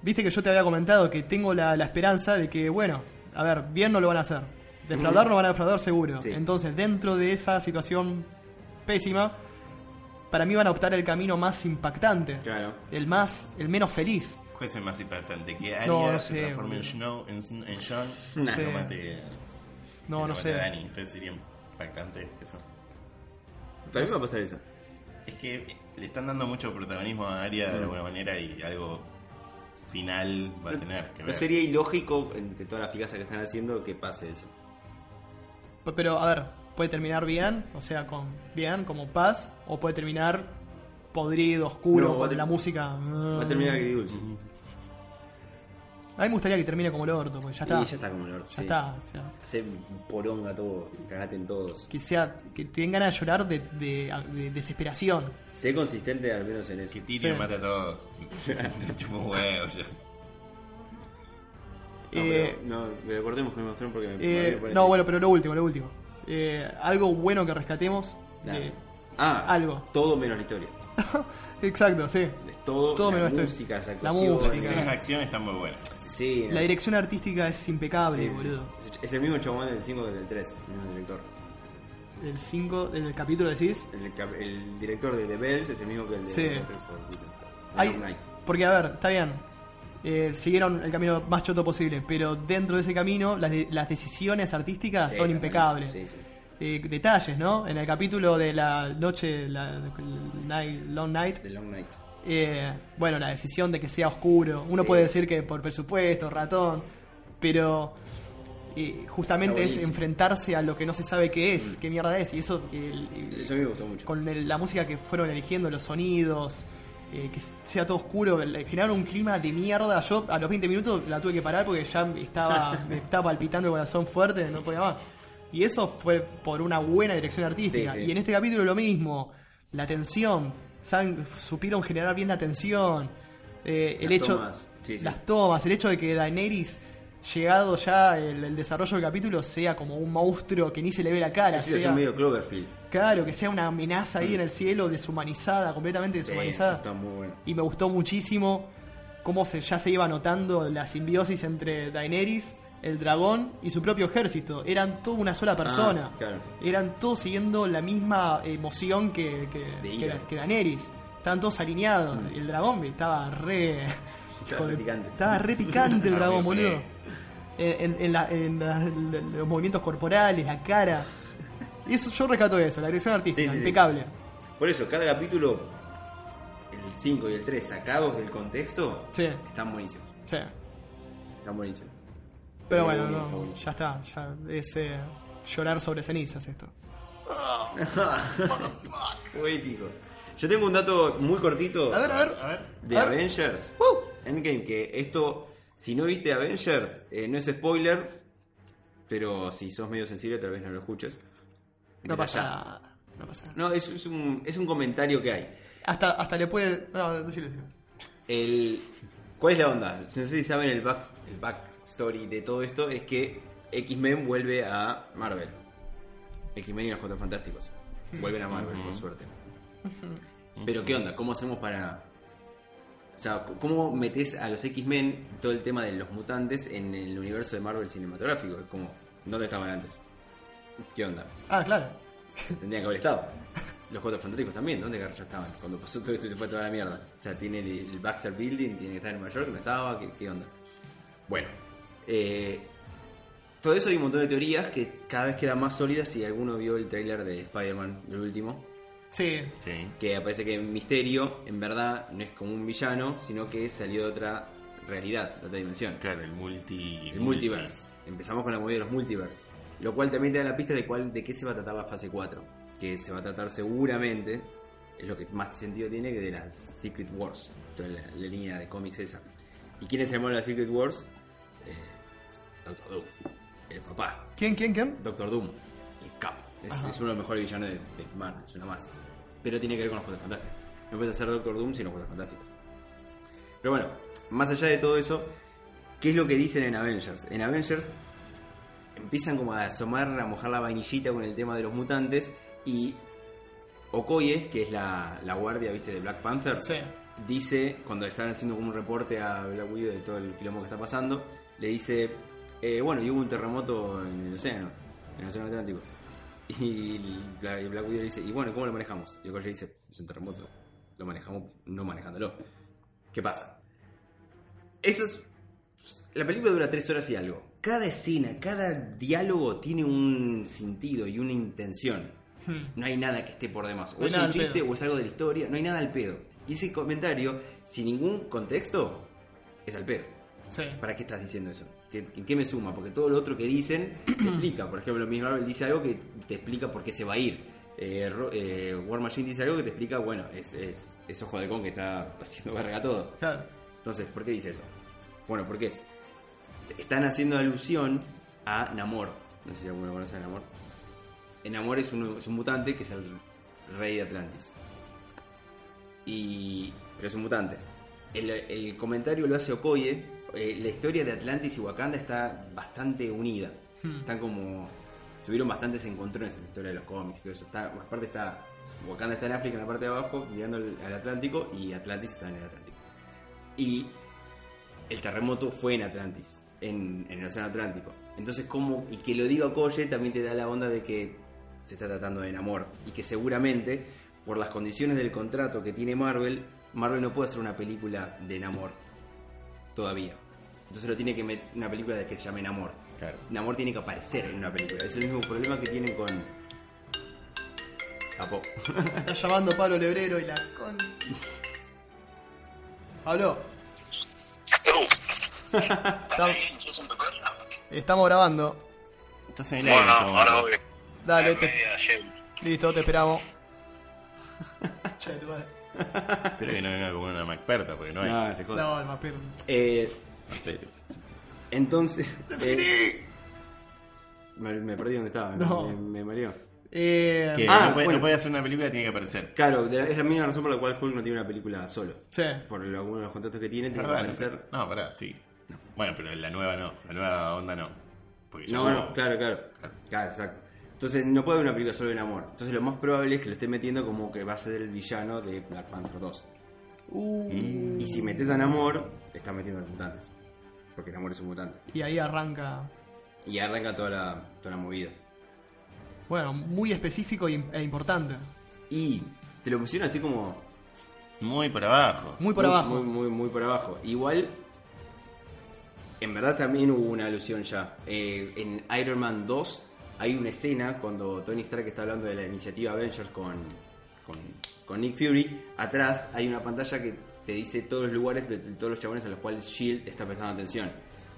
S1: Viste que yo te había comentado que tengo la, la esperanza de que, bueno, a ver, bien no lo van a hacer. Defraudar no van a defraudar seguro.
S3: Sí.
S1: Entonces, dentro de esa situación pésima, para mí van a optar el camino más impactante.
S3: Claro.
S1: El más, el menos feliz.
S2: ¿Cuál es el más impactante? Que Arya
S1: No, no
S2: se
S1: sé,
S2: transforme en. Snow, en, en John,
S1: No sé.
S2: mate,
S1: No, no sé.
S2: a Dani. Entonces sería impactante eso.
S3: También va a pasar eso.
S2: Es que le están dando mucho protagonismo a Arya de
S3: Mm.
S2: alguna manera y algo final va a tener que
S3: No
S2: ver.
S3: sería ilógico, entre todas las figas que están haciendo, que pase eso.
S1: Pero, a ver, puede terminar bien, o sea, con bien, como paz, o puede terminar podrido, oscuro,
S3: No,
S1: con la música.
S3: Va a terminar agridulce.
S1: A mí me gustaría que termine como el orto, porque ya
S3: Y
S1: está.
S3: ya está como el orto.
S1: Ya
S3: sí.
S1: está. o sea,
S3: Hacer poronga a todos, cagate en todos.
S1: que sea, que tengan ganas de llorar de, de- de desesperación.
S3: Sé consistente al menos en eso.
S2: Que Tyrion
S1: Sí.
S2: mate a todos. Te chupa un huevo ya.
S3: No,
S1: Eh,
S3: pero, no, pero cortemos con Game of Thrones porque me- me
S1: eh,
S3: voy a poner
S1: no, bueno, pero lo último, lo último. Eh, algo bueno que rescatemos. De-
S3: Ah,
S1: algo.
S3: Todo menos la historia.
S1: exacto, sí.
S3: Es todo,
S1: Todo
S3: la
S1: menos la
S3: música, las
S1: La.
S2: Las
S1: música.
S2: de acción están muy buenas.
S3: Sí, no,
S1: La dirección artística es impecable,
S3: sí, sí.
S1: boludo.
S3: Es- el mismo chabón del 5 que del 3, el mismo director.
S1: El 5, del capítulo decís.
S3: El, cap- el director de The Bells es el mismo que el de
S1: Sí. Hay-. Porque, a ver, está bien. Eh, siguieron el camino más choto posible, pero dentro de ese camino las, de- las decisiones artísticas
S3: Sí,
S1: son impecables.
S3: buenísimo. Sí, sí.
S1: Eh, detalles, ¿no? En el capítulo de la noche, la night- Long Night,
S3: The Long Night.
S1: eh, bueno, la decisión de que sea oscuro. Uno puede decir que por presupuesto, ratón, pero eh, justamente es enfrentarse a lo que no se sabe qué es, qué mierda es, y eso, el- el-
S3: Eso a mí me gustó mucho.
S1: con el- la música que fueron eligiendo, los sonidos, eh, que sea todo oscuro, generaron un clima de mierda. Yo a los 20 minutos la tuve que parar porque ya estaba, me estaba palpitando el corazón fuerte, no podía más. Y eso fue por una buena dirección artística.
S3: Sí, sí.
S1: Y en este capítulo lo mismo, la tensión, saben- supieron generar bien la tensión. eh, el
S3: Las
S1: hecho,
S3: tomas, sí, sí.
S1: las tomas, el hecho de que Daenerys, llegado ya el, el desarrollo del capítulo, sea como un monstruo que ni se le ve la cara.
S3: Sido
S1: sea-
S3: medio Cloverfield.
S1: Claro, que sea una amenaza ahí en el cielo, deshumanizada, completamente deshumanizada.
S3: está muy bueno.
S1: Y me gustó muchísimo cómo se, ya se iba notando la simbiosis entre Daenerys, el dragón y su propio ejército. Eran toda una sola persona.
S3: Ah, claro.
S1: Eran todos siguiendo la misma emoción que, que, Daenerys. Estaban todos alineados. Y el dragón estaba re.
S3: Estaba re picante.
S1: Estaba re picante el dragón, boludo.
S2: feo.
S1: En, en la- en la- en los movimientos corporales, la cara. Y eso, yo rescato eso, la dirección artística,
S3: Sí, sí, sí.
S1: impecable.
S3: Por eso, cada capítulo, el 5 y el 3, sacados del contexto,
S1: Sí,
S3: están buenísimos.
S1: sí.
S3: Están buenísimos.
S1: Pero
S3: Eh,
S1: bueno, no, ya está, ya es eh, llorar sobre cenizas esto.
S3: Poético. Yo tengo un dato muy cortito
S1: A ver, a ver.
S2: A ver.
S3: de
S1: a ver.
S3: Avengers. Endgame, que esto, si no viste Avengers, eh, no es spoiler, pero si sos medio sensible tal vez no lo escuches.
S1: No pasa nada. No pasa nada.
S3: No, es, es un, es un comentario que hay.
S1: Hasta, hasta le puede. No, decirlo, decirlo.
S3: El, ¿Cuál es la onda? No sé si saben el, back, el backstory de todo esto, es que X-Men vuelve a Marvel. X-Men y los Cuatro Fantásticos. Vuelven a Marvel, por suerte. Pero ¿qué onda? ¿Cómo hacemos para... O sea, ¿cómo metes a los X-Men todo el tema de los mutantes en el universo de Marvel cinematográfico? Es como, ¿dónde estaban antes? ¿Qué onda?
S1: Ah, claro.
S3: Tendrían que haber estado. Los Cuatro Fantásticos también, ¿dónde ya estaban? Cuando pasó todo esto y se fue toda la mierda. O sea, tiene el, el Baxter Building, tiene que estar en Nueva York, no estaba, ¿qué, qué onda? Bueno, eh, todo eso hay un montón de teorías que cada vez quedan más sólidas. Si alguno vio el tráiler de Spider-Man, del último,
S1: Sí.
S2: Sí.
S3: que aparece que Misterio en verdad no es como un villano, sino que salió de otra realidad, de otra dimensión.
S2: Claro, el multi.
S3: El multiverse. Empezamos con la movida de los multiverse. Lo cual también te da la pista de cuál, de qué se va a tratar la fase 4. Que se va a tratar seguramente, es lo que más sentido tiene, que de las Secret Wars. Toda la, la línea de cómics esa. ¿Y quién es el hermano de las Secret Wars? Eh, Doctor Doom. El papá.
S1: ¿Quién, quién, quién?
S3: Doctor Doom. El capo. Es uno de los mejores villanos de, de Marvel, es una masa. Pero tiene que ver con los Cuatro Fantásticos. No puedes hacer Doctor Doom sin los Cuatro Fantásticos. Pero bueno, más allá de todo eso, ¿qué es lo que dicen en Avengers? En Avengers empiezan como a asomar, a mojar la vainillita con el tema de los mutantes y Okoye, que es la, la guardia, viste, de Black Panther,
S1: Sí.
S3: dice, cuando están haciendo como un reporte a Black Widow de todo el quilombo que está pasando, le dice, eh, bueno, y hubo un terremoto en el océano, en el océano Atlántico. Y Black, y Black Widow dice, y bueno, ¿cómo lo manejamos? Y Okoye dice, es un terremoto, lo manejamos no manejándolo. ¿Qué pasa? Eso es... La película dura tres horas y algo. Cada escena, cada diálogo tiene un sentido y una intención.
S1: Hmm.
S3: No hay nada que esté por demás. O
S1: No
S3: es un chiste
S1: pedo.
S3: o es algo de la historia. No hay nada al pedo. Y ese comentario, sin ningún contexto, es al pedo.
S1: Sí.
S3: ¿Para qué estás diciendo eso? ¿Qué, ¿En qué me suma? Porque todo lo otro que dicen te explica. Por ejemplo, Miss Marvel dice algo que te explica por qué se va a ir. eh, eh, War Machine dice algo que te explica, bueno, es, es, es Ojo de Halcón que está haciendo verga todo.
S1: Claro.
S3: Entonces, ¿por qué dice eso? Bueno, porque es. Están haciendo alusión a Namor. No sé si alguno conoce a Namor. Namor es un, es un mutante que es el rey de Atlantis. Y. Pero es un mutante. El, el comentario lo hace Okoye. Eh, la historia de Atlantis y Wakanda está bastante unida.
S1: Hmm.
S3: Están como. Tuvieron bastantes encontrones en la historia de los cómics eso. Está, aparte está. Wakanda está en África, en la parte de abajo, mirando al Atlántico, y Atlantis está en el Atlántico. Y el terremoto fue en Atlantis, en, en el Océano Atlántico. Entonces, como, y que lo diga Okoye también te da la onda de que se está tratando de Namor. Y que seguramente, por las condiciones del contrato que tiene Marvel, Marvel no puede hacer una película de Namor. Todavía. Entonces lo tiene que meter una película de que se llame Namor.
S2: Claro.
S3: Namor tiene que aparecer en una película. Es el mismo problema que tienen con. Apo.
S1: Está llamando Pablo Lebrero y la con.
S4: Uh,
S1: estamos, grabando.
S2: Estás en el aire.
S4: Bueno,
S2: en
S4: ahora voy.
S1: Dale, te- listo, te esperamos.
S2: Espero que no venga como una MacPerta, porque no hay.
S3: No, se.
S1: No, el mapero.
S3: Eh, entonces. eh, me, me perdí donde estaba.
S1: No.
S3: Me, me mareó.
S1: Eh,
S2: Que
S3: Ah,
S2: no, puede,
S3: bueno.
S2: no puede hacer una película, tiene que aparecer.
S3: Claro, es la misma razón por la cual Hulk no tiene una película solo.
S1: sí.
S3: Por algunos de los contratos que tiene, tiene que aparecer.
S2: No, pará, sí. Bueno, pero la nueva no. La nueva onda no. Porque ya
S3: No, no, claro, claro. Claro, exacto. Entonces no puede haber una película solo de Namor. Entonces lo más probable es que lo esté metiendo como que va a ser el villano de Black Panther 2.
S1: Uh.
S3: Y si metes a Namor, estás metiendo a los mutantes. Porque Namor es un mutante.
S1: y ahí arranca.
S3: Y arranca toda la, toda la movida.
S1: Bueno, muy específico y- e importante.
S3: Y te lo pusieron así como
S2: Muy por abajo.
S1: Muy por
S3: muy,
S1: abajo.
S3: Muy, muy, muy por abajo. Igual, en verdad también hubo una alusión ya. Eh, en Iron Man 2 hay una escena cuando Tony Stark está hablando de la iniciativa Avengers con, con, con Nick Fury. Atrás hay una pantalla que te dice todos los lugares de, de todos los chabones a los cuales Shield está prestando atención.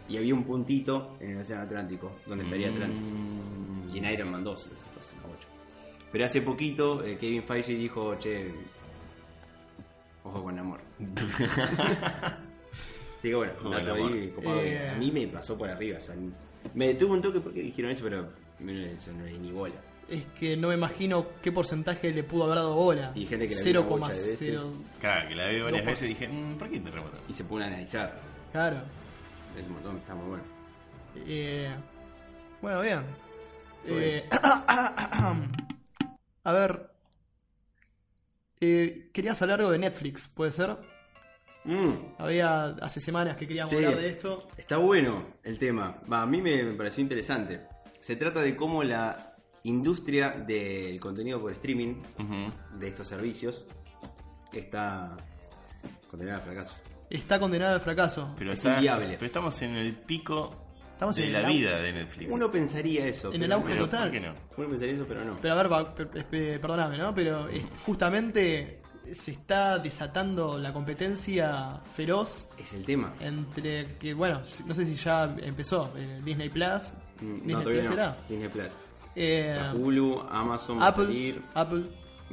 S3: Y había un puntito en el Océano Atlántico donde estaría Atlantis.
S2: Mm.
S3: Y en Iron Man 2, eso pasa una bocha. Pero hace poquito eh, Kevin Feige dijo, che, ojo con amor. Así que bueno,
S2: Ojo
S3: un
S2: con
S3: dato
S2: amor.
S3: ahí copado que
S1: Eh.
S3: a mí me pasó por arriba. o sea, me detuvo un toque porque dijeron eso, pero eso no le di ni bola.
S1: Es que no me imagino qué porcentaje le pudo haber dado bola.
S3: Y gente que la vio una bocha de
S1: 0,0.
S3: veces.
S2: Claro, que la vi varias
S1: No,
S2: veces y dije, mm, ¿por qué terremoto?
S3: Y se pone a analizar.
S1: Claro.
S3: Es un montón, está muy bueno.
S1: Eh, bueno, bien. Eh, a ver. Eh, querías hablar algo de Netflix, ¿puede ser?
S3: Mm,
S1: Había hace semanas que queríamos
S3: Sí.
S1: hablar de esto.
S3: Está bueno el tema. Va, a mí me, me pareció interesante. Se trata de cómo la industria del contenido por streaming de estos servicios está condenada al fracaso.
S1: Está condenado al fracaso.
S2: Pero,
S3: Es
S2: está-
S3: inviable.
S2: pero estamos en el pico
S1: Estamos
S2: de
S1: en
S2: la vida de Netflix.
S3: Uno pensaría eso.
S1: En
S3: pero
S1: el auge
S3: no.
S2: Pero,
S1: total.
S2: ¿Por qué no?
S3: Uno pensaría eso, pero no.
S1: Pero a ver, perdóname, ¿no? Pero eh, justamente se está desatando la competencia feroz
S3: Es el tema.
S1: entre que, bueno, no sé si ya empezó, eh, Disney Plus.
S3: Mm,
S1: Disney
S3: no, todavía
S1: Plus
S3: no.
S1: será.
S3: Disney Plus.
S1: Eh,
S3: La Hulu, Amazon va a
S1: Apple,
S3: salir.
S1: Apple.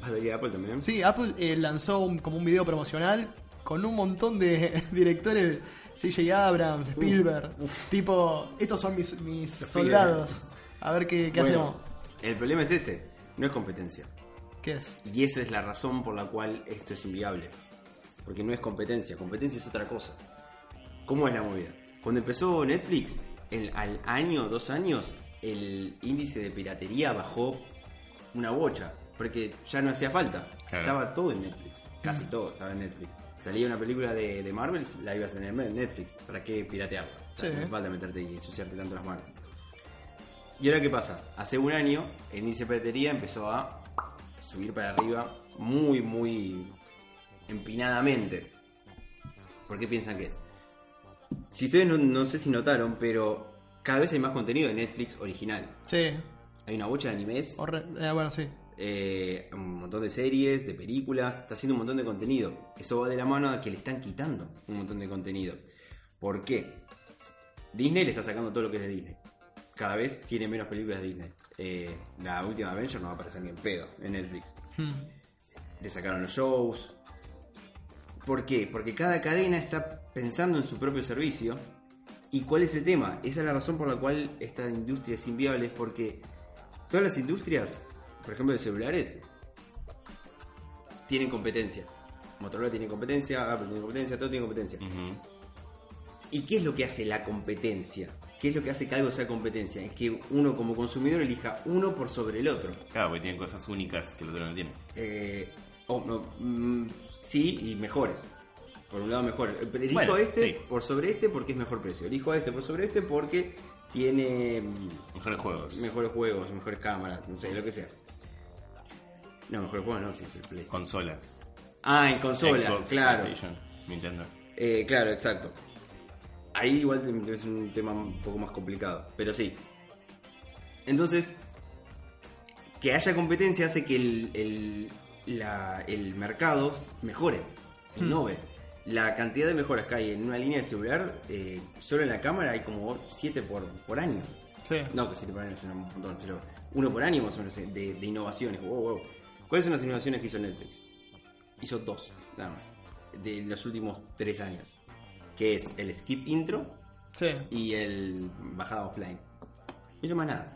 S3: ¿Va a salir Apple también?
S1: Sí, Apple eh, lanzó un- como un video promocional con un montón de directores, J.J. Abrams, Spielberg, tipo, estos son mis, mis soldados, a ver qué, qué
S3: Bueno,
S1: hacemos.
S3: El problema es ese. No es competencia.
S1: ¿Qué es?
S3: Y esa es la razón por la cual esto es inviable. Porque no es competencia, competencia es otra cosa. ¿Cómo es la movida? Cuando empezó Netflix, el- al año, dos años, el índice de piratería bajó una bocha. Porque ya no hacía falta.
S2: Claro.
S3: Estaba todo en Netflix. Casi todo estaba en Netflix. Salía una película de, de Marvel, la ibas a tener en Netflix. ¿Para qué piratearla? O sea,
S1: Sí.
S3: No hace falta meterte y ensuciarte tanto las manos. ¿Y ahora qué pasa? Hace un año el índice de piratería empezó a subir para arriba muy, muy empinadamente. ¿Por qué piensan que es? Si ustedes no, no sé si notaron, pero cada vez hay más contenido de Netflix original.
S1: Sí,
S3: Hay una bocha de animes,
S1: horre- eh, bueno, sí.
S3: eh, un montón de series, de películas, está haciendo un montón de contenido. Eso va de la mano a que le están quitando un montón de contenido. ¿Por qué? Disney le está sacando todo lo que es de Disney. cada vez tiene menos películas de Disney. Eh, la última Avenger no va a aparecer ni en pedo en Netflix.
S1: Hmm.
S3: Le sacaron los shows. ¿Por qué? Porque cada cadena está pensando en su propio servicio. ¿Y cuál es el tema? Esa es la razón por la cual esta industria es inviable. Es porque todas las industrias, por ejemplo de celulares, tienen competencia. Motorola tiene competencia, Apple tiene competencia, todo tiene competencia. ¿Y qué es lo que hace la competencia? ¿Qué es lo que hace que algo sea competencia? Es que uno como consumidor elija uno por sobre el otro.
S2: Claro, porque tienen cosas únicas que el otro no tiene.
S3: Eh, no, mm, sí, y mejores. Por un lado mejores. Pero elijo
S2: Bueno,
S3: este
S2: sí.
S3: por sobre este porque es mejor precio. Elijo a este por sobre este porque tiene mm,
S2: Mejores juegos.
S3: mejores juegos, mejores cámaras, no sé, lo que sea. No, mejores juegos no, sí, es el Play.
S2: Consolas.
S3: Ah, en consola,
S2: Xbox,
S3: claro.
S2: Nintendo.
S3: Eh, claro, exacto. Ahí igual es un tema un poco más complicado, pero sí. Entonces, que haya competencia hace que el, el, la- el mercado mejore, innove. La cantidad de mejoras que hay en una línea de celular, eh, solo en la cámara hay como 7 por, por año.
S1: Sí.
S3: No, que 7 por año es un montón, pero uno por año más o menos de, de innovaciones. Wow, wow. ¿Cuáles son las innovaciones que hizo Netflix? Hizo dos, nada más, de los últimos 3 años. Que es el skip intro
S1: Sí.
S3: y el bajada offline. No hizo más nada.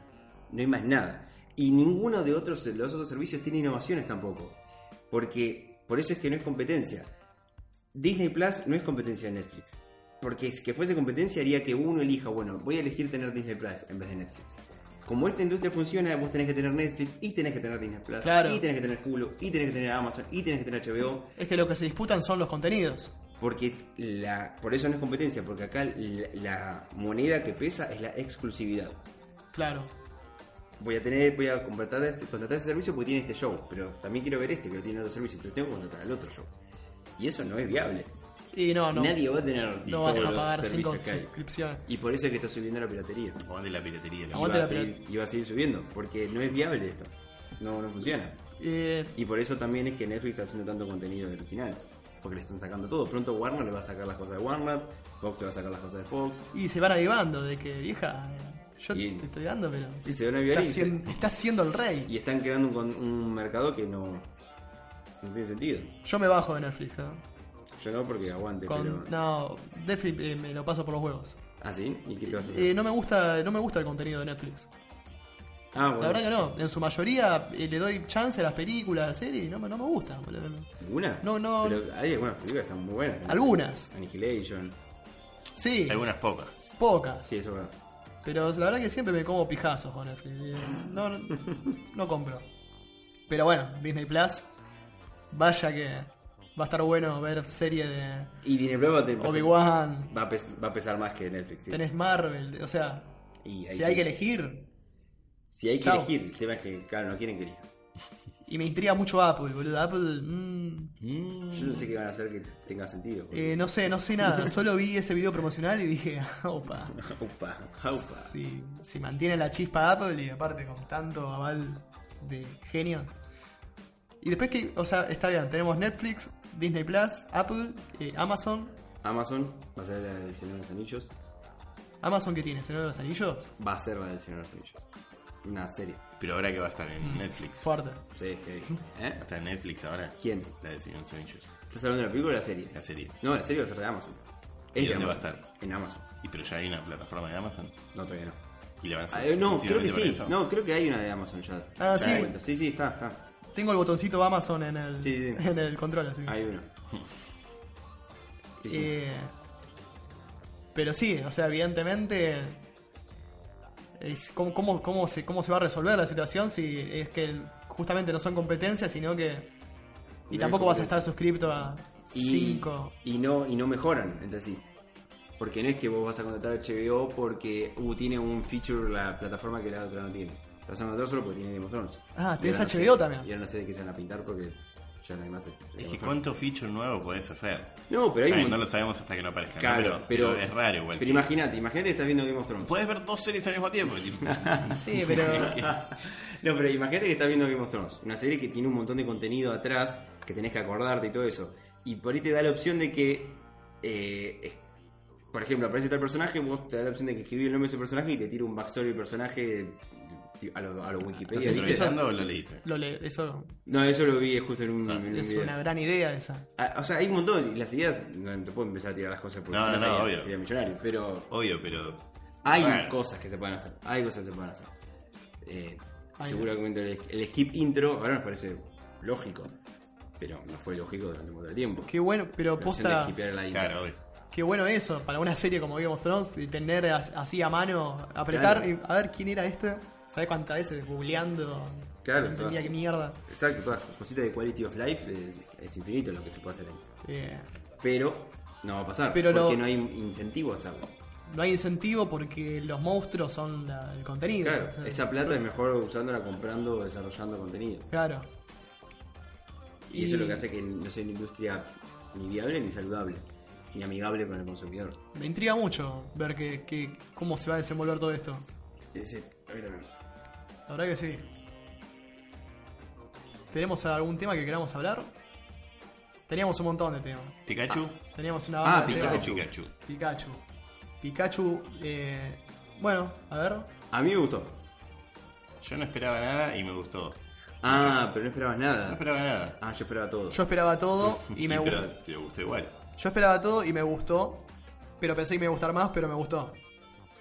S3: No hay más nada. Y ninguno de, otros, de los otros servicios tiene innovaciones tampoco. Porque por eso es que no es competencia. Disney Plus no es competencia de Netflix. Porque si que fuese competencia haría que uno elija, bueno, voy a elegir tener Disney Plus en vez de Netflix. Como esta industria funciona, vos tenés que tener Netflix y tenés que tener Disney Plus.
S1: Claro.
S3: Y tenés que tener Hulu y tenés que tener Amazon y tenés que tener HBO.
S1: Es que lo que se disputan son los contenidos.
S3: Porque la, por eso no es competencia, porque acá la, la moneda que pesa es la exclusividad.
S1: Claro.
S3: Voy a tener, voy a contratar este, contratar este servicio porque tiene este show, pero también quiero ver este que tiene otro servicio, pero tengo que contratar el otro show. Y eso no es viable.
S1: Y no, no.
S3: Nadie va a tener
S1: no vas a pagar cinco
S3: servicios que hay.
S1: suscripciones.
S3: Y por eso es que está subiendo la piratería.
S2: Aguante la piratería.
S3: Y
S2: la
S3: va,
S1: Aguante
S3: a
S1: la
S3: seguir, y va a seguir subiendo, porque no es viable esto. No, no funciona.
S1: Eh,
S3: Y por eso también es que Netflix está haciendo tanto contenido original. Porque le están sacando todo. Pronto Warner le va a sacar las cosas de Warner, Fox te va a sacar las cosas de Fox.
S1: y se van avivando de que, vieja, eh, yo te estoy dando, pero.
S3: Sí, se van avivar y se-
S1: estás siendo el rey.
S3: Y están creando un, un mercado que no, no tiene sentido.
S1: Yo me bajo de Netflix, ¿no?
S3: Yo no porque aguante,
S1: Con-
S3: pero.
S1: No, Netflix eh, me lo paso por los huevos.
S3: ¿Ah, sí? ¿Y qué te vas a hacer?
S1: Eh, no me gusta no me gusta el contenido de Netflix.
S3: Ah, bueno.
S1: La verdad que no. En su mayoría eh, le doy chance a las películas, a las series y no, me- no me gustan. boludo.
S3: ¿Ninguna?
S1: No, no.
S3: Pero hay algunas películas que están muy buenas.
S1: Algunas.
S3: Annihilation.
S1: Sí,
S2: Algunas pocas.
S1: pocas.
S3: Sí, eso es verdad.
S1: Pero la verdad que siempre me como pijazos con Netflix. Eh, No, no, no compro. Pero bueno, Disney Plus. Vaya que va a estar bueno ver serie de
S3: Y Disney Plus va a, te- va a ser-
S1: Obi-Wan.
S3: va a pes- va a pesar más que Netflix. sí.
S1: Tenés Marvel. O sea,
S3: Y ahí
S1: si hay
S3: sí.
S1: que elegir.
S3: Si hay que elegir, el tema es que, claro, no quieren que elijas.
S1: Y me intriga mucho Apple, boludo. Apple. mm,
S2: Mm.
S3: Yo no sé qué van a hacer que tenga sentido. porque-
S1: eh, no sé, no sé nada. Solo vi ese video promocional y dije, opa.
S3: Upa, upa.
S1: Si, si mantiene la chispa Apple y aparte con tanto aval de genio. Y después que, o sea, está bien, tenemos Netflix, Disney Plus, Apple, eh, Amazon.
S3: Amazon va a ser la del Señor de los Anillos.
S1: Amazon que tiene, Señor de los Anillos,
S3: Va a ser la del Señor de los Anillos. Una serie.
S2: Pero ahora que va a estar en
S1: Mm.
S2: Netflix.
S1: fuerte.
S3: Sí, heavy.
S2: Va a
S3: ¿Eh?
S2: estar en Netflix ahora.
S3: ¿Quién?
S2: La de los Anillos.
S3: ¿Estás hablando de la película o la serie?
S2: La serie.
S3: No, la serie va a ser de Amazon.
S2: ¿Y
S3: de
S2: dónde va a
S3: Amazon.
S2: estar?
S3: En Amazon.
S2: Y pero ya hay una plataforma de Amazon.
S3: No, todavía no.
S2: Y le van a hacer
S3: Ah, eh, no, creo que sí.
S2: eso.
S3: No, creo que hay una de Amazon ya.
S1: Ah,
S3: Ya
S1: sí.
S3: Sí, sí, está, está.
S1: Tengo el botoncito Amazon en el,
S3: Sí, sí.
S1: En el control, así
S3: Hay sí.
S1: Eh, pero sí, o sea, evidentemente. ¿Cómo, cómo, cómo se, ¿Cómo se va a resolver la situación si es que justamente no son competencias, sino que. Y
S3: No
S1: tampoco vas a estar suscrito a
S3: y,
S1: 5.
S3: y no y no mejoran entre sí. Porque no es que vos vas a contratar HBO porque uh, tiene un feature la plataforma que la otra no tiene. La vas a contratar solo porque tiene Game of Thrones.
S1: Ah, tenés
S3: no
S1: HBO
S3: sé-
S1: también.
S3: Y ahora no sé de qué se van a pintar porque ya no hay más. este,
S2: Es que cuánto feature nuevo podés hacer.
S3: No, pero hay un
S2: no lo sabemos hasta que no aparezca. ¿no?
S3: Claro,
S2: pero,
S3: pero,
S2: es raro igual.
S3: Pero imagínate, imagínate que estás viendo Game of Thrones.
S2: Puedes ver dos series al mismo tiempo.
S1: Sí, pero.
S3: no, pero imagínate que estás viendo Game of Thrones, una serie que tiene un montón de contenido atrás, que tenés que acordarte y todo eso. Y por ahí te da la opción de que eh, por ejemplo, aparece tal personaje, vos te da la opción de que escribir el nombre de ese personaje y te tira un backstory del personaje a lo, a lo
S2: ¿Estás
S3: Wikipedia.
S2: improvisando o lo leíste?
S1: Lo le- eso
S3: No, eso lo vi justo en un,
S2: Ah,
S3: en un
S1: es
S3: video.
S1: una gran idea esa.
S3: Ah, o sea, hay un montón, y las ideas, no te puedo empezar a tirar las cosas porque
S2: No,
S3: si
S2: no, no,
S3: sería,
S2: obvio.
S3: sería millonario, pero
S2: Obvio, pero.
S3: hay
S2: Bueno.
S3: cosas que se pueden hacer, hay cosas que se pueden hacer. Eh, seguramente el, el skip intro ahora nos parece lógico, pero no fue lógico durante un montón de tiempo.
S1: Qué bueno, pero
S3: La
S1: posta,
S3: skipear la intro.
S2: Claro, obvio.
S1: qué bueno eso, para una serie como Game of Thrones, y tener as- así a mano, apretar
S3: Claro.
S1: y a ver quién era este. ¿Sabes cuántas veces googleando?
S3: Claro,
S1: no entendía qué mierda.
S3: Exacto, todas cositas de quality of life es, es infinito lo que se puede hacer ahí.
S1: Eh,
S3: Pero no va a pasar,
S1: Pero
S3: porque
S1: lo-
S3: no hay incentivo a hacerlo.
S1: no hay incentivo porque los monstruos son la- el contenido.
S3: Claro,
S1: O sea,
S3: esa plata es mejor usándola comprando o desarrollando contenido.
S1: Claro.
S3: Y, eso es lo que hace que no sea una industria ni viable ni saludable, ni amigable con el consumidor.
S1: Me intriga mucho ver que, que- cómo se va a desenvolver todo esto.
S3: Ese, a ver, a ver.
S1: La verdad que sí. ¿Tenemos algún tema que queramos hablar? Teníamos un montón de temas.
S2: Pikachu.
S1: Teníamos una
S3: Ah,
S1: banda de temas.
S3: Pikachu.
S2: Pikachu.
S1: Pikachu. Pikachu, eh, bueno, a ver.
S3: A mí me gustó.
S2: Yo no esperaba nada y me gustó.
S3: Ah, pero no esperabas
S2: No
S3: nada.
S2: esperaba nada.
S3: Ah, yo esperaba todo.
S1: Yo esperaba todo y me
S2: pero
S1: gustó.
S2: te gustó igual.
S1: Yo esperaba todo y me gustó. Pero pensé que me iba a gustar más, pero me gustó.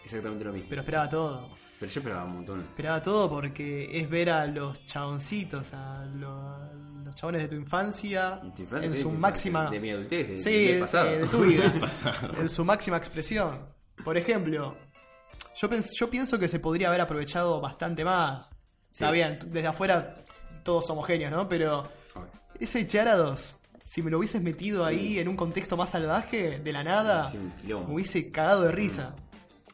S3: Exactamente lo mismo.
S1: Pero esperaba todo.
S3: Pero yo esperaba un montón.
S1: Esperaba todo porque es ver a los chaboncitos, a lo- los chabones de tu infancia,
S3: Tu infancia,
S1: en su
S3: Tu
S1: máxima.
S3: De mi adultez, de,
S1: Sí, de-
S3: pasado.
S1: de tu vida. En su máxima expresión. Por ejemplo, yo, pens- yo pienso que se podría haber aprovechado bastante más. Está
S3: Sí.
S1: bien, desde afuera todos somos genios, ¿no? Pero ese Gyarados, si me lo hubieses metido ahí en un contexto más salvaje, de la nada,
S3: Sí,
S1: me hubiese cagado de risa.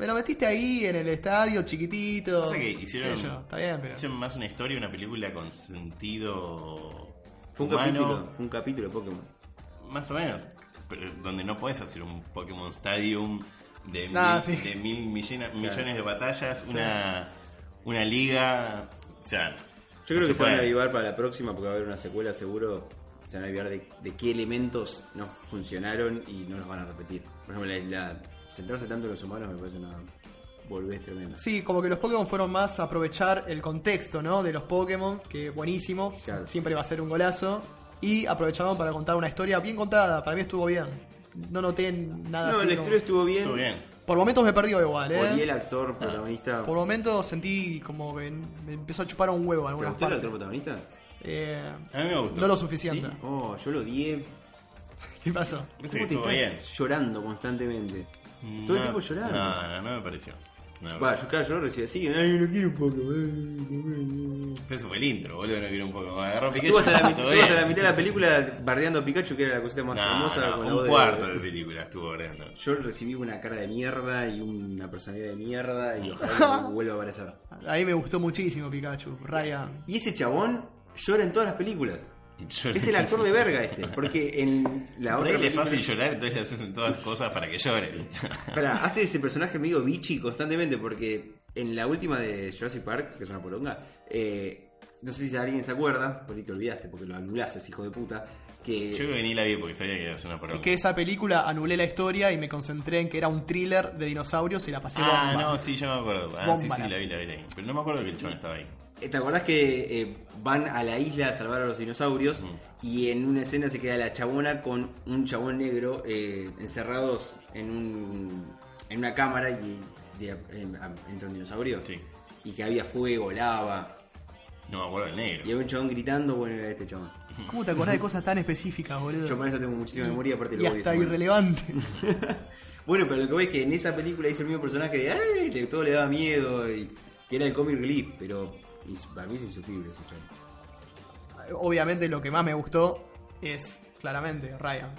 S1: Me lo metiste ahí en el estadio, chiquitito.
S2: Pasa que hicieron,
S1: está bien, pero.
S2: hicieron más una historia, una película con sentido
S3: Fue un
S2: humano,
S3: capítulo, fue un capítulo de Pokémon.
S2: más o menos, pero donde no puedes hacer un Pokémon Stadium de,
S1: Ah,
S2: mil,
S1: sí.
S2: de mil millena- millones de batallas, una, una liga, o sea,
S3: Yo creo
S2: no
S3: que se van a avivar para la próxima porque va a haber una secuela seguro. Se van a avivar de, de qué elementos no funcionaron y no los van a repetir. Por ejemplo, la, la- centrarse tanto en los humanos me parece una boludez tremenda.
S1: Sí, como que los Pokémon fueron más a aprovechar el contexto, ¿no? De los Pokémon, que buenísimo,
S3: Claro.
S1: siempre va a ser un golazo. Y aprovecharon para contar una historia bien contada, para mí estuvo bien. No noté nada
S3: No,
S1: así
S3: la
S1: como-
S3: historia estuvo bien.
S2: Estuvo bien.
S1: Por momentos me perdió igual,
S3: Odié
S1: ¿eh?
S3: el actor protagonista.
S1: Por momentos sentí como que me empezó a chupar un huevo
S3: ¿Te
S1: algunas
S3: gustó el
S1: partes.
S3: actor protagonista?
S1: Eh,
S2: A mí me gustó.
S1: no lo suficiente.
S3: ¿Sí? Oh, yo lo odié.
S1: ¿Qué pasó?
S3: ¿Cómo te estás
S2: bien.
S3: llorando constantemente? Todo el tiempo llorando.
S2: No, no, no me pareció. No pareció.
S3: yo cada yo recibí así. Ay, no quiero un poco.
S2: Pero eso fue el intro, boludo, no quiero un poco. Agarró Pikachu.
S3: Estuvo hasta, la,
S2: todo
S3: estuvo
S2: bien.
S3: hasta la mitad de la película bardeando a Pikachu, que era la cosita más
S2: No,
S3: hermosa.
S2: no,
S3: con la
S2: un
S3: voz
S2: cuarto de película estuvo orando.
S3: Yo recibí una cara de mierda y una personalidad de mierda y ojalá no vuelva a aparecer.
S1: A mí me gustó muchísimo Pikachu, Ryan.
S3: Y ese chabón llora en todas las películas. Es el actor de verga este, porque en la otra
S2: es fácil llorar, entonces le haces en todas cosas para que llore.
S3: Pará, hace ese personaje medio bichi constantemente porque en la última de Jurassic Park, que es una polonga, eh, no sé si alguien se acuerda, por ahí te olvidaste porque lo anulaste, hijo de puta, que...
S2: Yo creo que ni la vi porque sabía que iba a ser una
S1: Es
S2: poronga.
S1: que esa película anulé la historia y me concentré en que era un thriller de dinosaurios y la pasé
S2: Ah,
S1: bomba.
S2: no, sí, yo me acuerdo. Ah, sí,
S1: Bomba
S2: sí,
S1: la-
S2: la vi, la vi, la vi. Pero no me acuerdo que el chabón estaba ahí.
S3: Eh, ¿Te acordás que eh, van a la isla a salvar a los dinosaurios
S2: Mm.
S3: y en una escena se queda la chabona con un chabón negro eh, encerrados en un en una cámara y a- entra un dinosaurio?
S2: Sí.
S3: Y que había fuego, lava.
S2: No me acuerdo del
S3: Y
S2: negro.
S3: había un chabón gritando, bueno, era este chabón.
S1: ¿Cómo te acordás de cosas tan específicas, boludo?
S3: Yo por eso tengo muchísima memoria, aparte lo
S1: y hasta
S3: man.
S1: irrelevante.
S3: Bueno, pero lo que voy es que en esa película hizo el mismo personaje de todo le daba miedo y que era el comic relief, pero y para mí es insufrible ese chabón.
S1: Obviamente lo que más me gustó es claramente Ryan.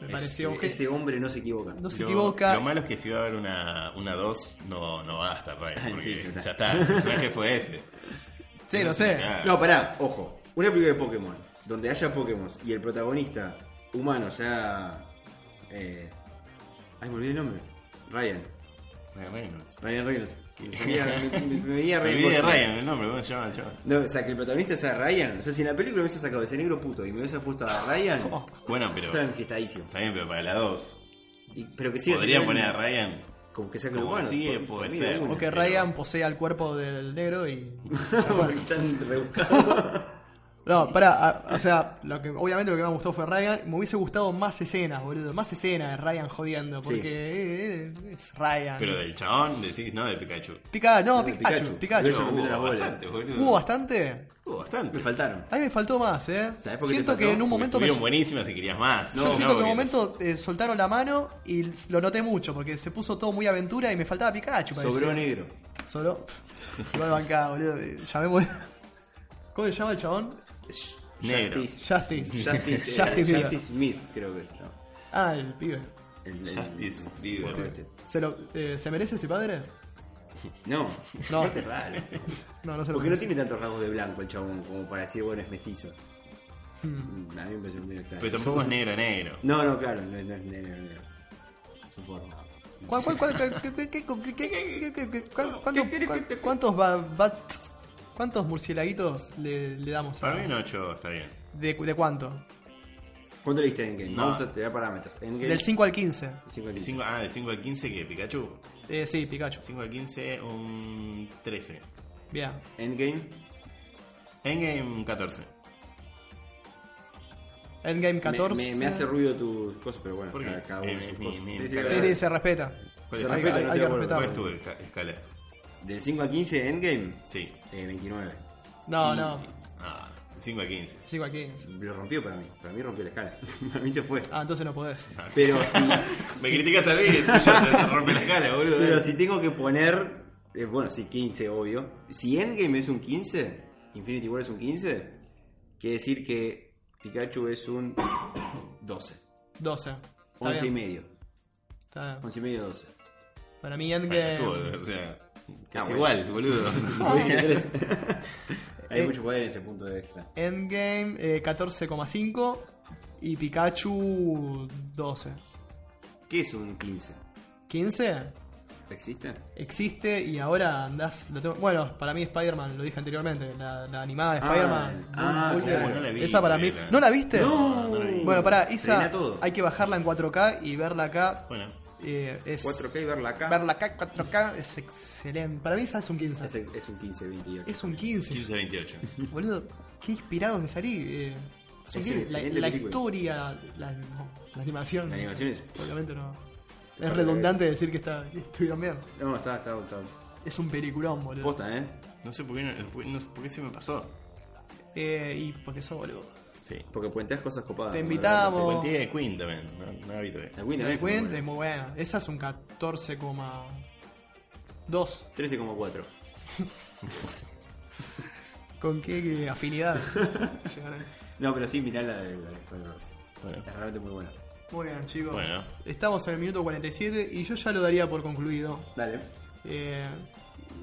S1: Me
S3: Ese-
S1: pareció que
S3: ese hombre no se equivoca.
S1: no se
S2: Lo-
S1: equivoca.
S2: Lo malo es que si va a haber una, una 2, no, no va a estar Ryan. Porque
S3: sí, ya está.
S2: ya está, el personaje fue ese.
S1: Sí, no sé.
S3: No, pará, ojo. Una película de Pokémon, donde haya Pokémon y el protagonista humano sea. Eh... Ay, me olvidé el nombre. Ryan.
S2: Ryan Reynolds.
S3: Ryan Reynolds. Me Ryan
S2: el nombre, ¿cómo se llama el chaval?
S3: No, o sea, que el protagonista sea Ryan. O sea, si en la película me hubiese sacado ese negro puto y me hubiese puesto a Ryan,
S1: Oh,
S2: Bueno, pero.
S3: estaba enfiestadísimo.
S2: Está bien, pero para la 2.
S3: Y- pero que siga
S2: Podrían
S3: siendo-
S2: poner a Ryan.
S3: Como que sea
S2: como
S3: bueno.
S2: sigue,
S3: por-
S2: puede
S3: por
S2: ser.
S1: O que Ryan posea el cuerpo del negro y.
S3: Porque están rebuscados.
S1: No, pará, o sea, lo que, obviamente lo que me gustó fue Ryan. Me hubiese gustado más escenas, boludo. Más escenas de Ryan jodiendo, porque
S3: Sí.
S1: eh, eh, es Ryan.
S2: Pero del chabón decís, no de Pikachu.
S1: Pikachu, no,
S3: De
S1: Pikachu,
S3: Pikachu.
S1: Pikachu.
S2: Hubo bastante, boludo.
S1: ¿Hubo bastante?
S2: Hubo bastante.
S3: Me faltaron.
S1: A mí me faltó más, eh.
S3: ¿Sabés por qué
S1: Siento
S3: te
S1: que en un momento me.
S2: estuvieron buenísimas si querías más.
S1: Yo
S2: No,
S1: siento que en un momento eh, soltaron la mano y lo noté mucho, porque se puso todo muy aventura y me faltaba Pikachu. parecía.
S3: Sobró negro.
S1: Solo. Igual bancada, boludo. eh, Llamémosle. ¿Cómo se llama el chabón?
S2: negro.
S3: Justice.
S1: Justice.
S3: Justice, eh,
S1: Justice,
S3: Smith, creo que es.
S1: Ah, el pibe.
S3: El,
S2: Justice
S3: el,
S1: ¿Se, lo, eh, ¿Se merece ese padre?
S3: No,
S1: no.
S3: Es raro.
S1: no, no se lo
S3: Porque no tiene tantos rasgos de blanco el chabón como para decir, bueno, es mestizo.
S1: Hmm.
S3: A mí me parece muy extraño.
S2: Pero tampoco es negro, negro.
S3: No, no, claro, no, es negro, negro. Su
S1: ¿Cuántos bats cuántos murcielaguitos le, le damos a,
S2: Para mí un 8 está bien.
S1: de, ¿De cuánto?
S3: ¿Cuánto le diste en Endgame?
S2: No.
S3: Vamos a tirar parámetros. Endgame.
S1: Del 5 al 15.
S3: 5
S2: De cinco- ah, de 5 al 15 que Pikachu.
S1: Eh, sí, Pikachu.
S2: 5 al 15, un 13.
S1: Bien.
S3: Endgame.
S2: Endgame, un 14.
S1: Endgame
S3: Me-
S1: 14.
S3: Me, me hace ruido tus cosas, pero bueno,
S2: ¿Por qué?
S3: cada, cada uno
S2: Eh,
S3: sus
S2: mi-
S3: cosas.
S2: mi-
S3: Sí, sí,
S2: mi-
S1: Sí, sí, se respeta.
S2: ¿Cuál
S3: Se
S2: es,
S3: respeta,
S1: hay-
S3: no
S1: hay
S3: estoy
S1: que
S3: de acuerdo.
S2: cuál es tu esca- escala?
S3: Del 5 al 15 Endgame,
S2: Sí.
S3: eh, 29.
S1: No,
S2: Y-
S1: no.
S2: Ah, de 5 al 15.
S1: 5 al 15.
S3: Lo rompió para mí. Para mí rompió la escala. para mí se fue.
S1: Ah, entonces no podés.
S3: Pero si,
S2: Me criticas a mí tú ya te rompe la cara, boludo.
S3: pero si tengo que poner. eh, bueno, sí, 15, obvio. Si Endgame es un 15, Infinity War es un 15, quiere decir que Pikachu es un 12.
S1: 12. Está
S3: 11 y
S1: bien.
S3: medio.
S1: Está bien.
S3: 11 y medio, 12.
S1: Para mí Endgame...
S2: estuvo, o sea,
S3: Ah,
S2: casi
S3: bueno.
S2: igual, boludo.
S3: Hay mucho poder en ese punto de extra.
S1: Endgame eh, 14,5 y Pikachu 12.
S3: ¿Qué es un 15?
S1: 15
S3: ¿Existe?
S1: existe y ahora andás. lo tengo- bueno, para mí Spider-Man, lo dije anteriormente, la, la animada de
S3: Ah,
S1: Spider-Man.
S3: ah,
S1: muy
S3: claro.
S2: No la vi,
S1: esa para mí. ¿No la viste?
S3: No,
S2: no la vi.
S1: Bueno, pará, esa
S3: Frena todo.
S1: hay que bajarla en 4K y verla acá.
S2: Bueno,
S1: eh, es
S3: 4K y verla acá.
S1: Verla acá 4K es excelente. Para mí esa es un 15.
S3: Es, es un 15, 28.
S1: Es un 15.
S2: 15-28.
S1: Boludo, qué inspirado que salí. eh, es un
S3: Es
S1: 15. La, la historia, la, la animación.
S3: La animación es.
S1: Obviamente no. Es redundante decir que está, estuvieron bien.
S3: No, está, está, está.
S1: Es un peliculón, boludo.
S3: Posta, ¿eh?
S2: No sé por qué, no, no sé por qué se me pasó.
S1: Eh, y porque sos boludo.
S2: Sí.
S3: Porque puenteas cosas copadas.
S1: Te invitamos.
S3: la-
S2: Puentía de Queen también. No, no la vi todavía.
S3: La
S1: La
S3: es
S1: Queen
S3: muy
S1: es muy buena. Esa es un 14,2.
S3: 13,4.
S1: ¿Con qué, afinidad?
S3: No, pero sí, mirá la de la de Spider-Verse.
S2: Bueno,
S3: Es realmente muy buena.
S1: Muy bien, chicos.
S2: Bueno.
S1: Estamos en el minuto 47 y yo ya lo daría por concluido.
S3: Dale.
S1: Eh,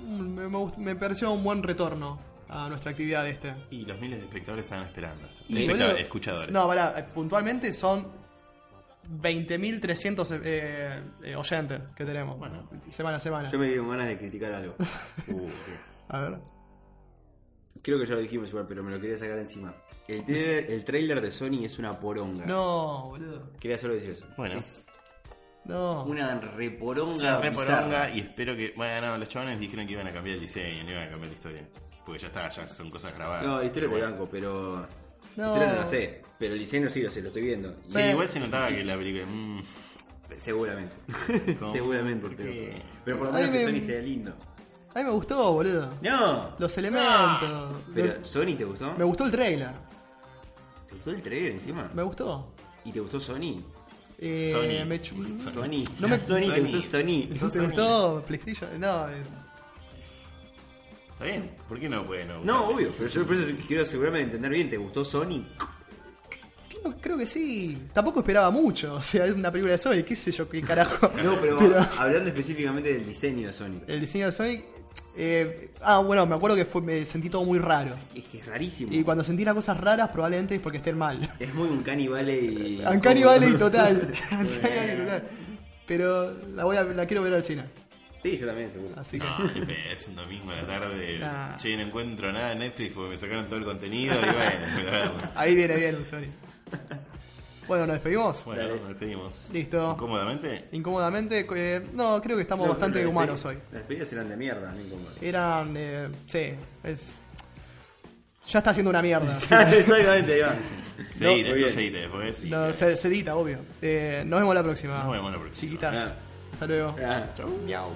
S1: me, me gust- me pareció un buen retorno a nuestra actividad este.
S2: y los miles de espectadores estaban esperando esto.
S1: Y, boludo,
S2: escuchadores.
S1: No, pará, puntualmente son 20.300 eh, eh, oyentes que tenemos.
S2: Bueno.
S1: semana a semana.
S3: Yo me con ganas de criticar algo.
S2: Uh,
S1: A ver.
S3: Creo que ya lo dijimos igual, pero me lo quería sacar encima. El, trailer- el trailer de Sony es una poronga.
S1: No, boludo.
S3: Quería solo decir eso.
S2: Bueno.
S3: Es
S1: No.
S3: una reporonga.
S2: Es una re
S3: bizarra.
S2: poronga y espero que. Bueno, no, los chavales dijeron que iban a cambiar el diseño, no iban a cambiar la historia. Porque ya está, ya son cosas grabadas.
S3: No, la historia
S2: bueno.
S3: blanco, pero.
S1: No.
S3: La historia no la sé. Pero el diseño sí lo sé, lo estoy viendo. Y
S2: Sí, igual se notaba que la película. mm,
S3: Seguramente.
S2: ¿Cómo?
S3: Seguramente.
S2: ¿Por
S3: Pero, pero por lo
S1: Ay,
S3: menos que
S1: me-
S3: Sony sea lindo.
S1: A mí me gustó, boludo.
S3: No.
S1: Los elementos.
S3: Pero, ¿Sony te gustó?
S1: Me gustó el trailer.
S3: ¿Te gustó el trailer encima?
S1: Me gustó.
S3: ¿Y te gustó Sony?
S1: Eh,
S2: Sony.
S1: Me
S3: Sony.
S1: No me-
S3: Sony, ¿te
S2: Sony.
S3: gustó Sony?
S1: ¿Te gustó PlayStation? No, eh,
S2: ¿Está bien? ¿Por qué no puede no?
S3: No, obvio, pero yo por eso quiero asegurarme de entender bien. ¿Te gustó Sony?
S1: creo, creo que sí. Tampoco esperaba mucho. O sea, es una película de Sonic, qué sé yo, qué carajo.
S3: No, pero,
S1: Pero-
S3: hablando específicamente del diseño de Sonic.
S1: El diseño de Sonic. eh, ah, bueno, me acuerdo que fue, me sentí todo muy raro.
S3: Es que es rarísimo.
S1: Y cuando sentí las cosas raras, probablemente es porque estén mal.
S3: Es muy un como-
S1: Valley total. Uncanny Valley total. Pero la, voy a, la quiero ver al cine.
S3: Sí, yo también, seguro.
S1: Así que.
S2: No, ni es un domingo a la tarde.
S1: Nah.
S2: Che, no encuentro nada en Netflix porque me sacaron todo el contenido y bueno, voy a verlo.
S1: Ahí viene bien Sonic. Bueno, nos despedimos.
S2: Bueno,
S3: Dale.
S2: nos despedimos.
S1: Listo.
S2: Incómodamente.
S1: Incómodamente, eh, no, creo que estamos
S3: No,
S1: bastante
S3: las
S1: humanos
S3: despedidas-
S1: hoy.
S3: Las despedidas eran de mierda, no incómodas.
S1: Eran, eh, sí, es... Ya está haciendo una mierda.
S3: Exactamente, Iván.
S2: Seguite,
S3: muy
S2: no,
S3: bien.
S2: seguite después. y-
S1: No, se, se edita, obvio. Eh, nos vemos la próxima.
S2: Nos vemos la próxima.
S1: Chiquitas.
S3: Ah.
S1: Hasta luego.
S3: Ah.
S1: Miau.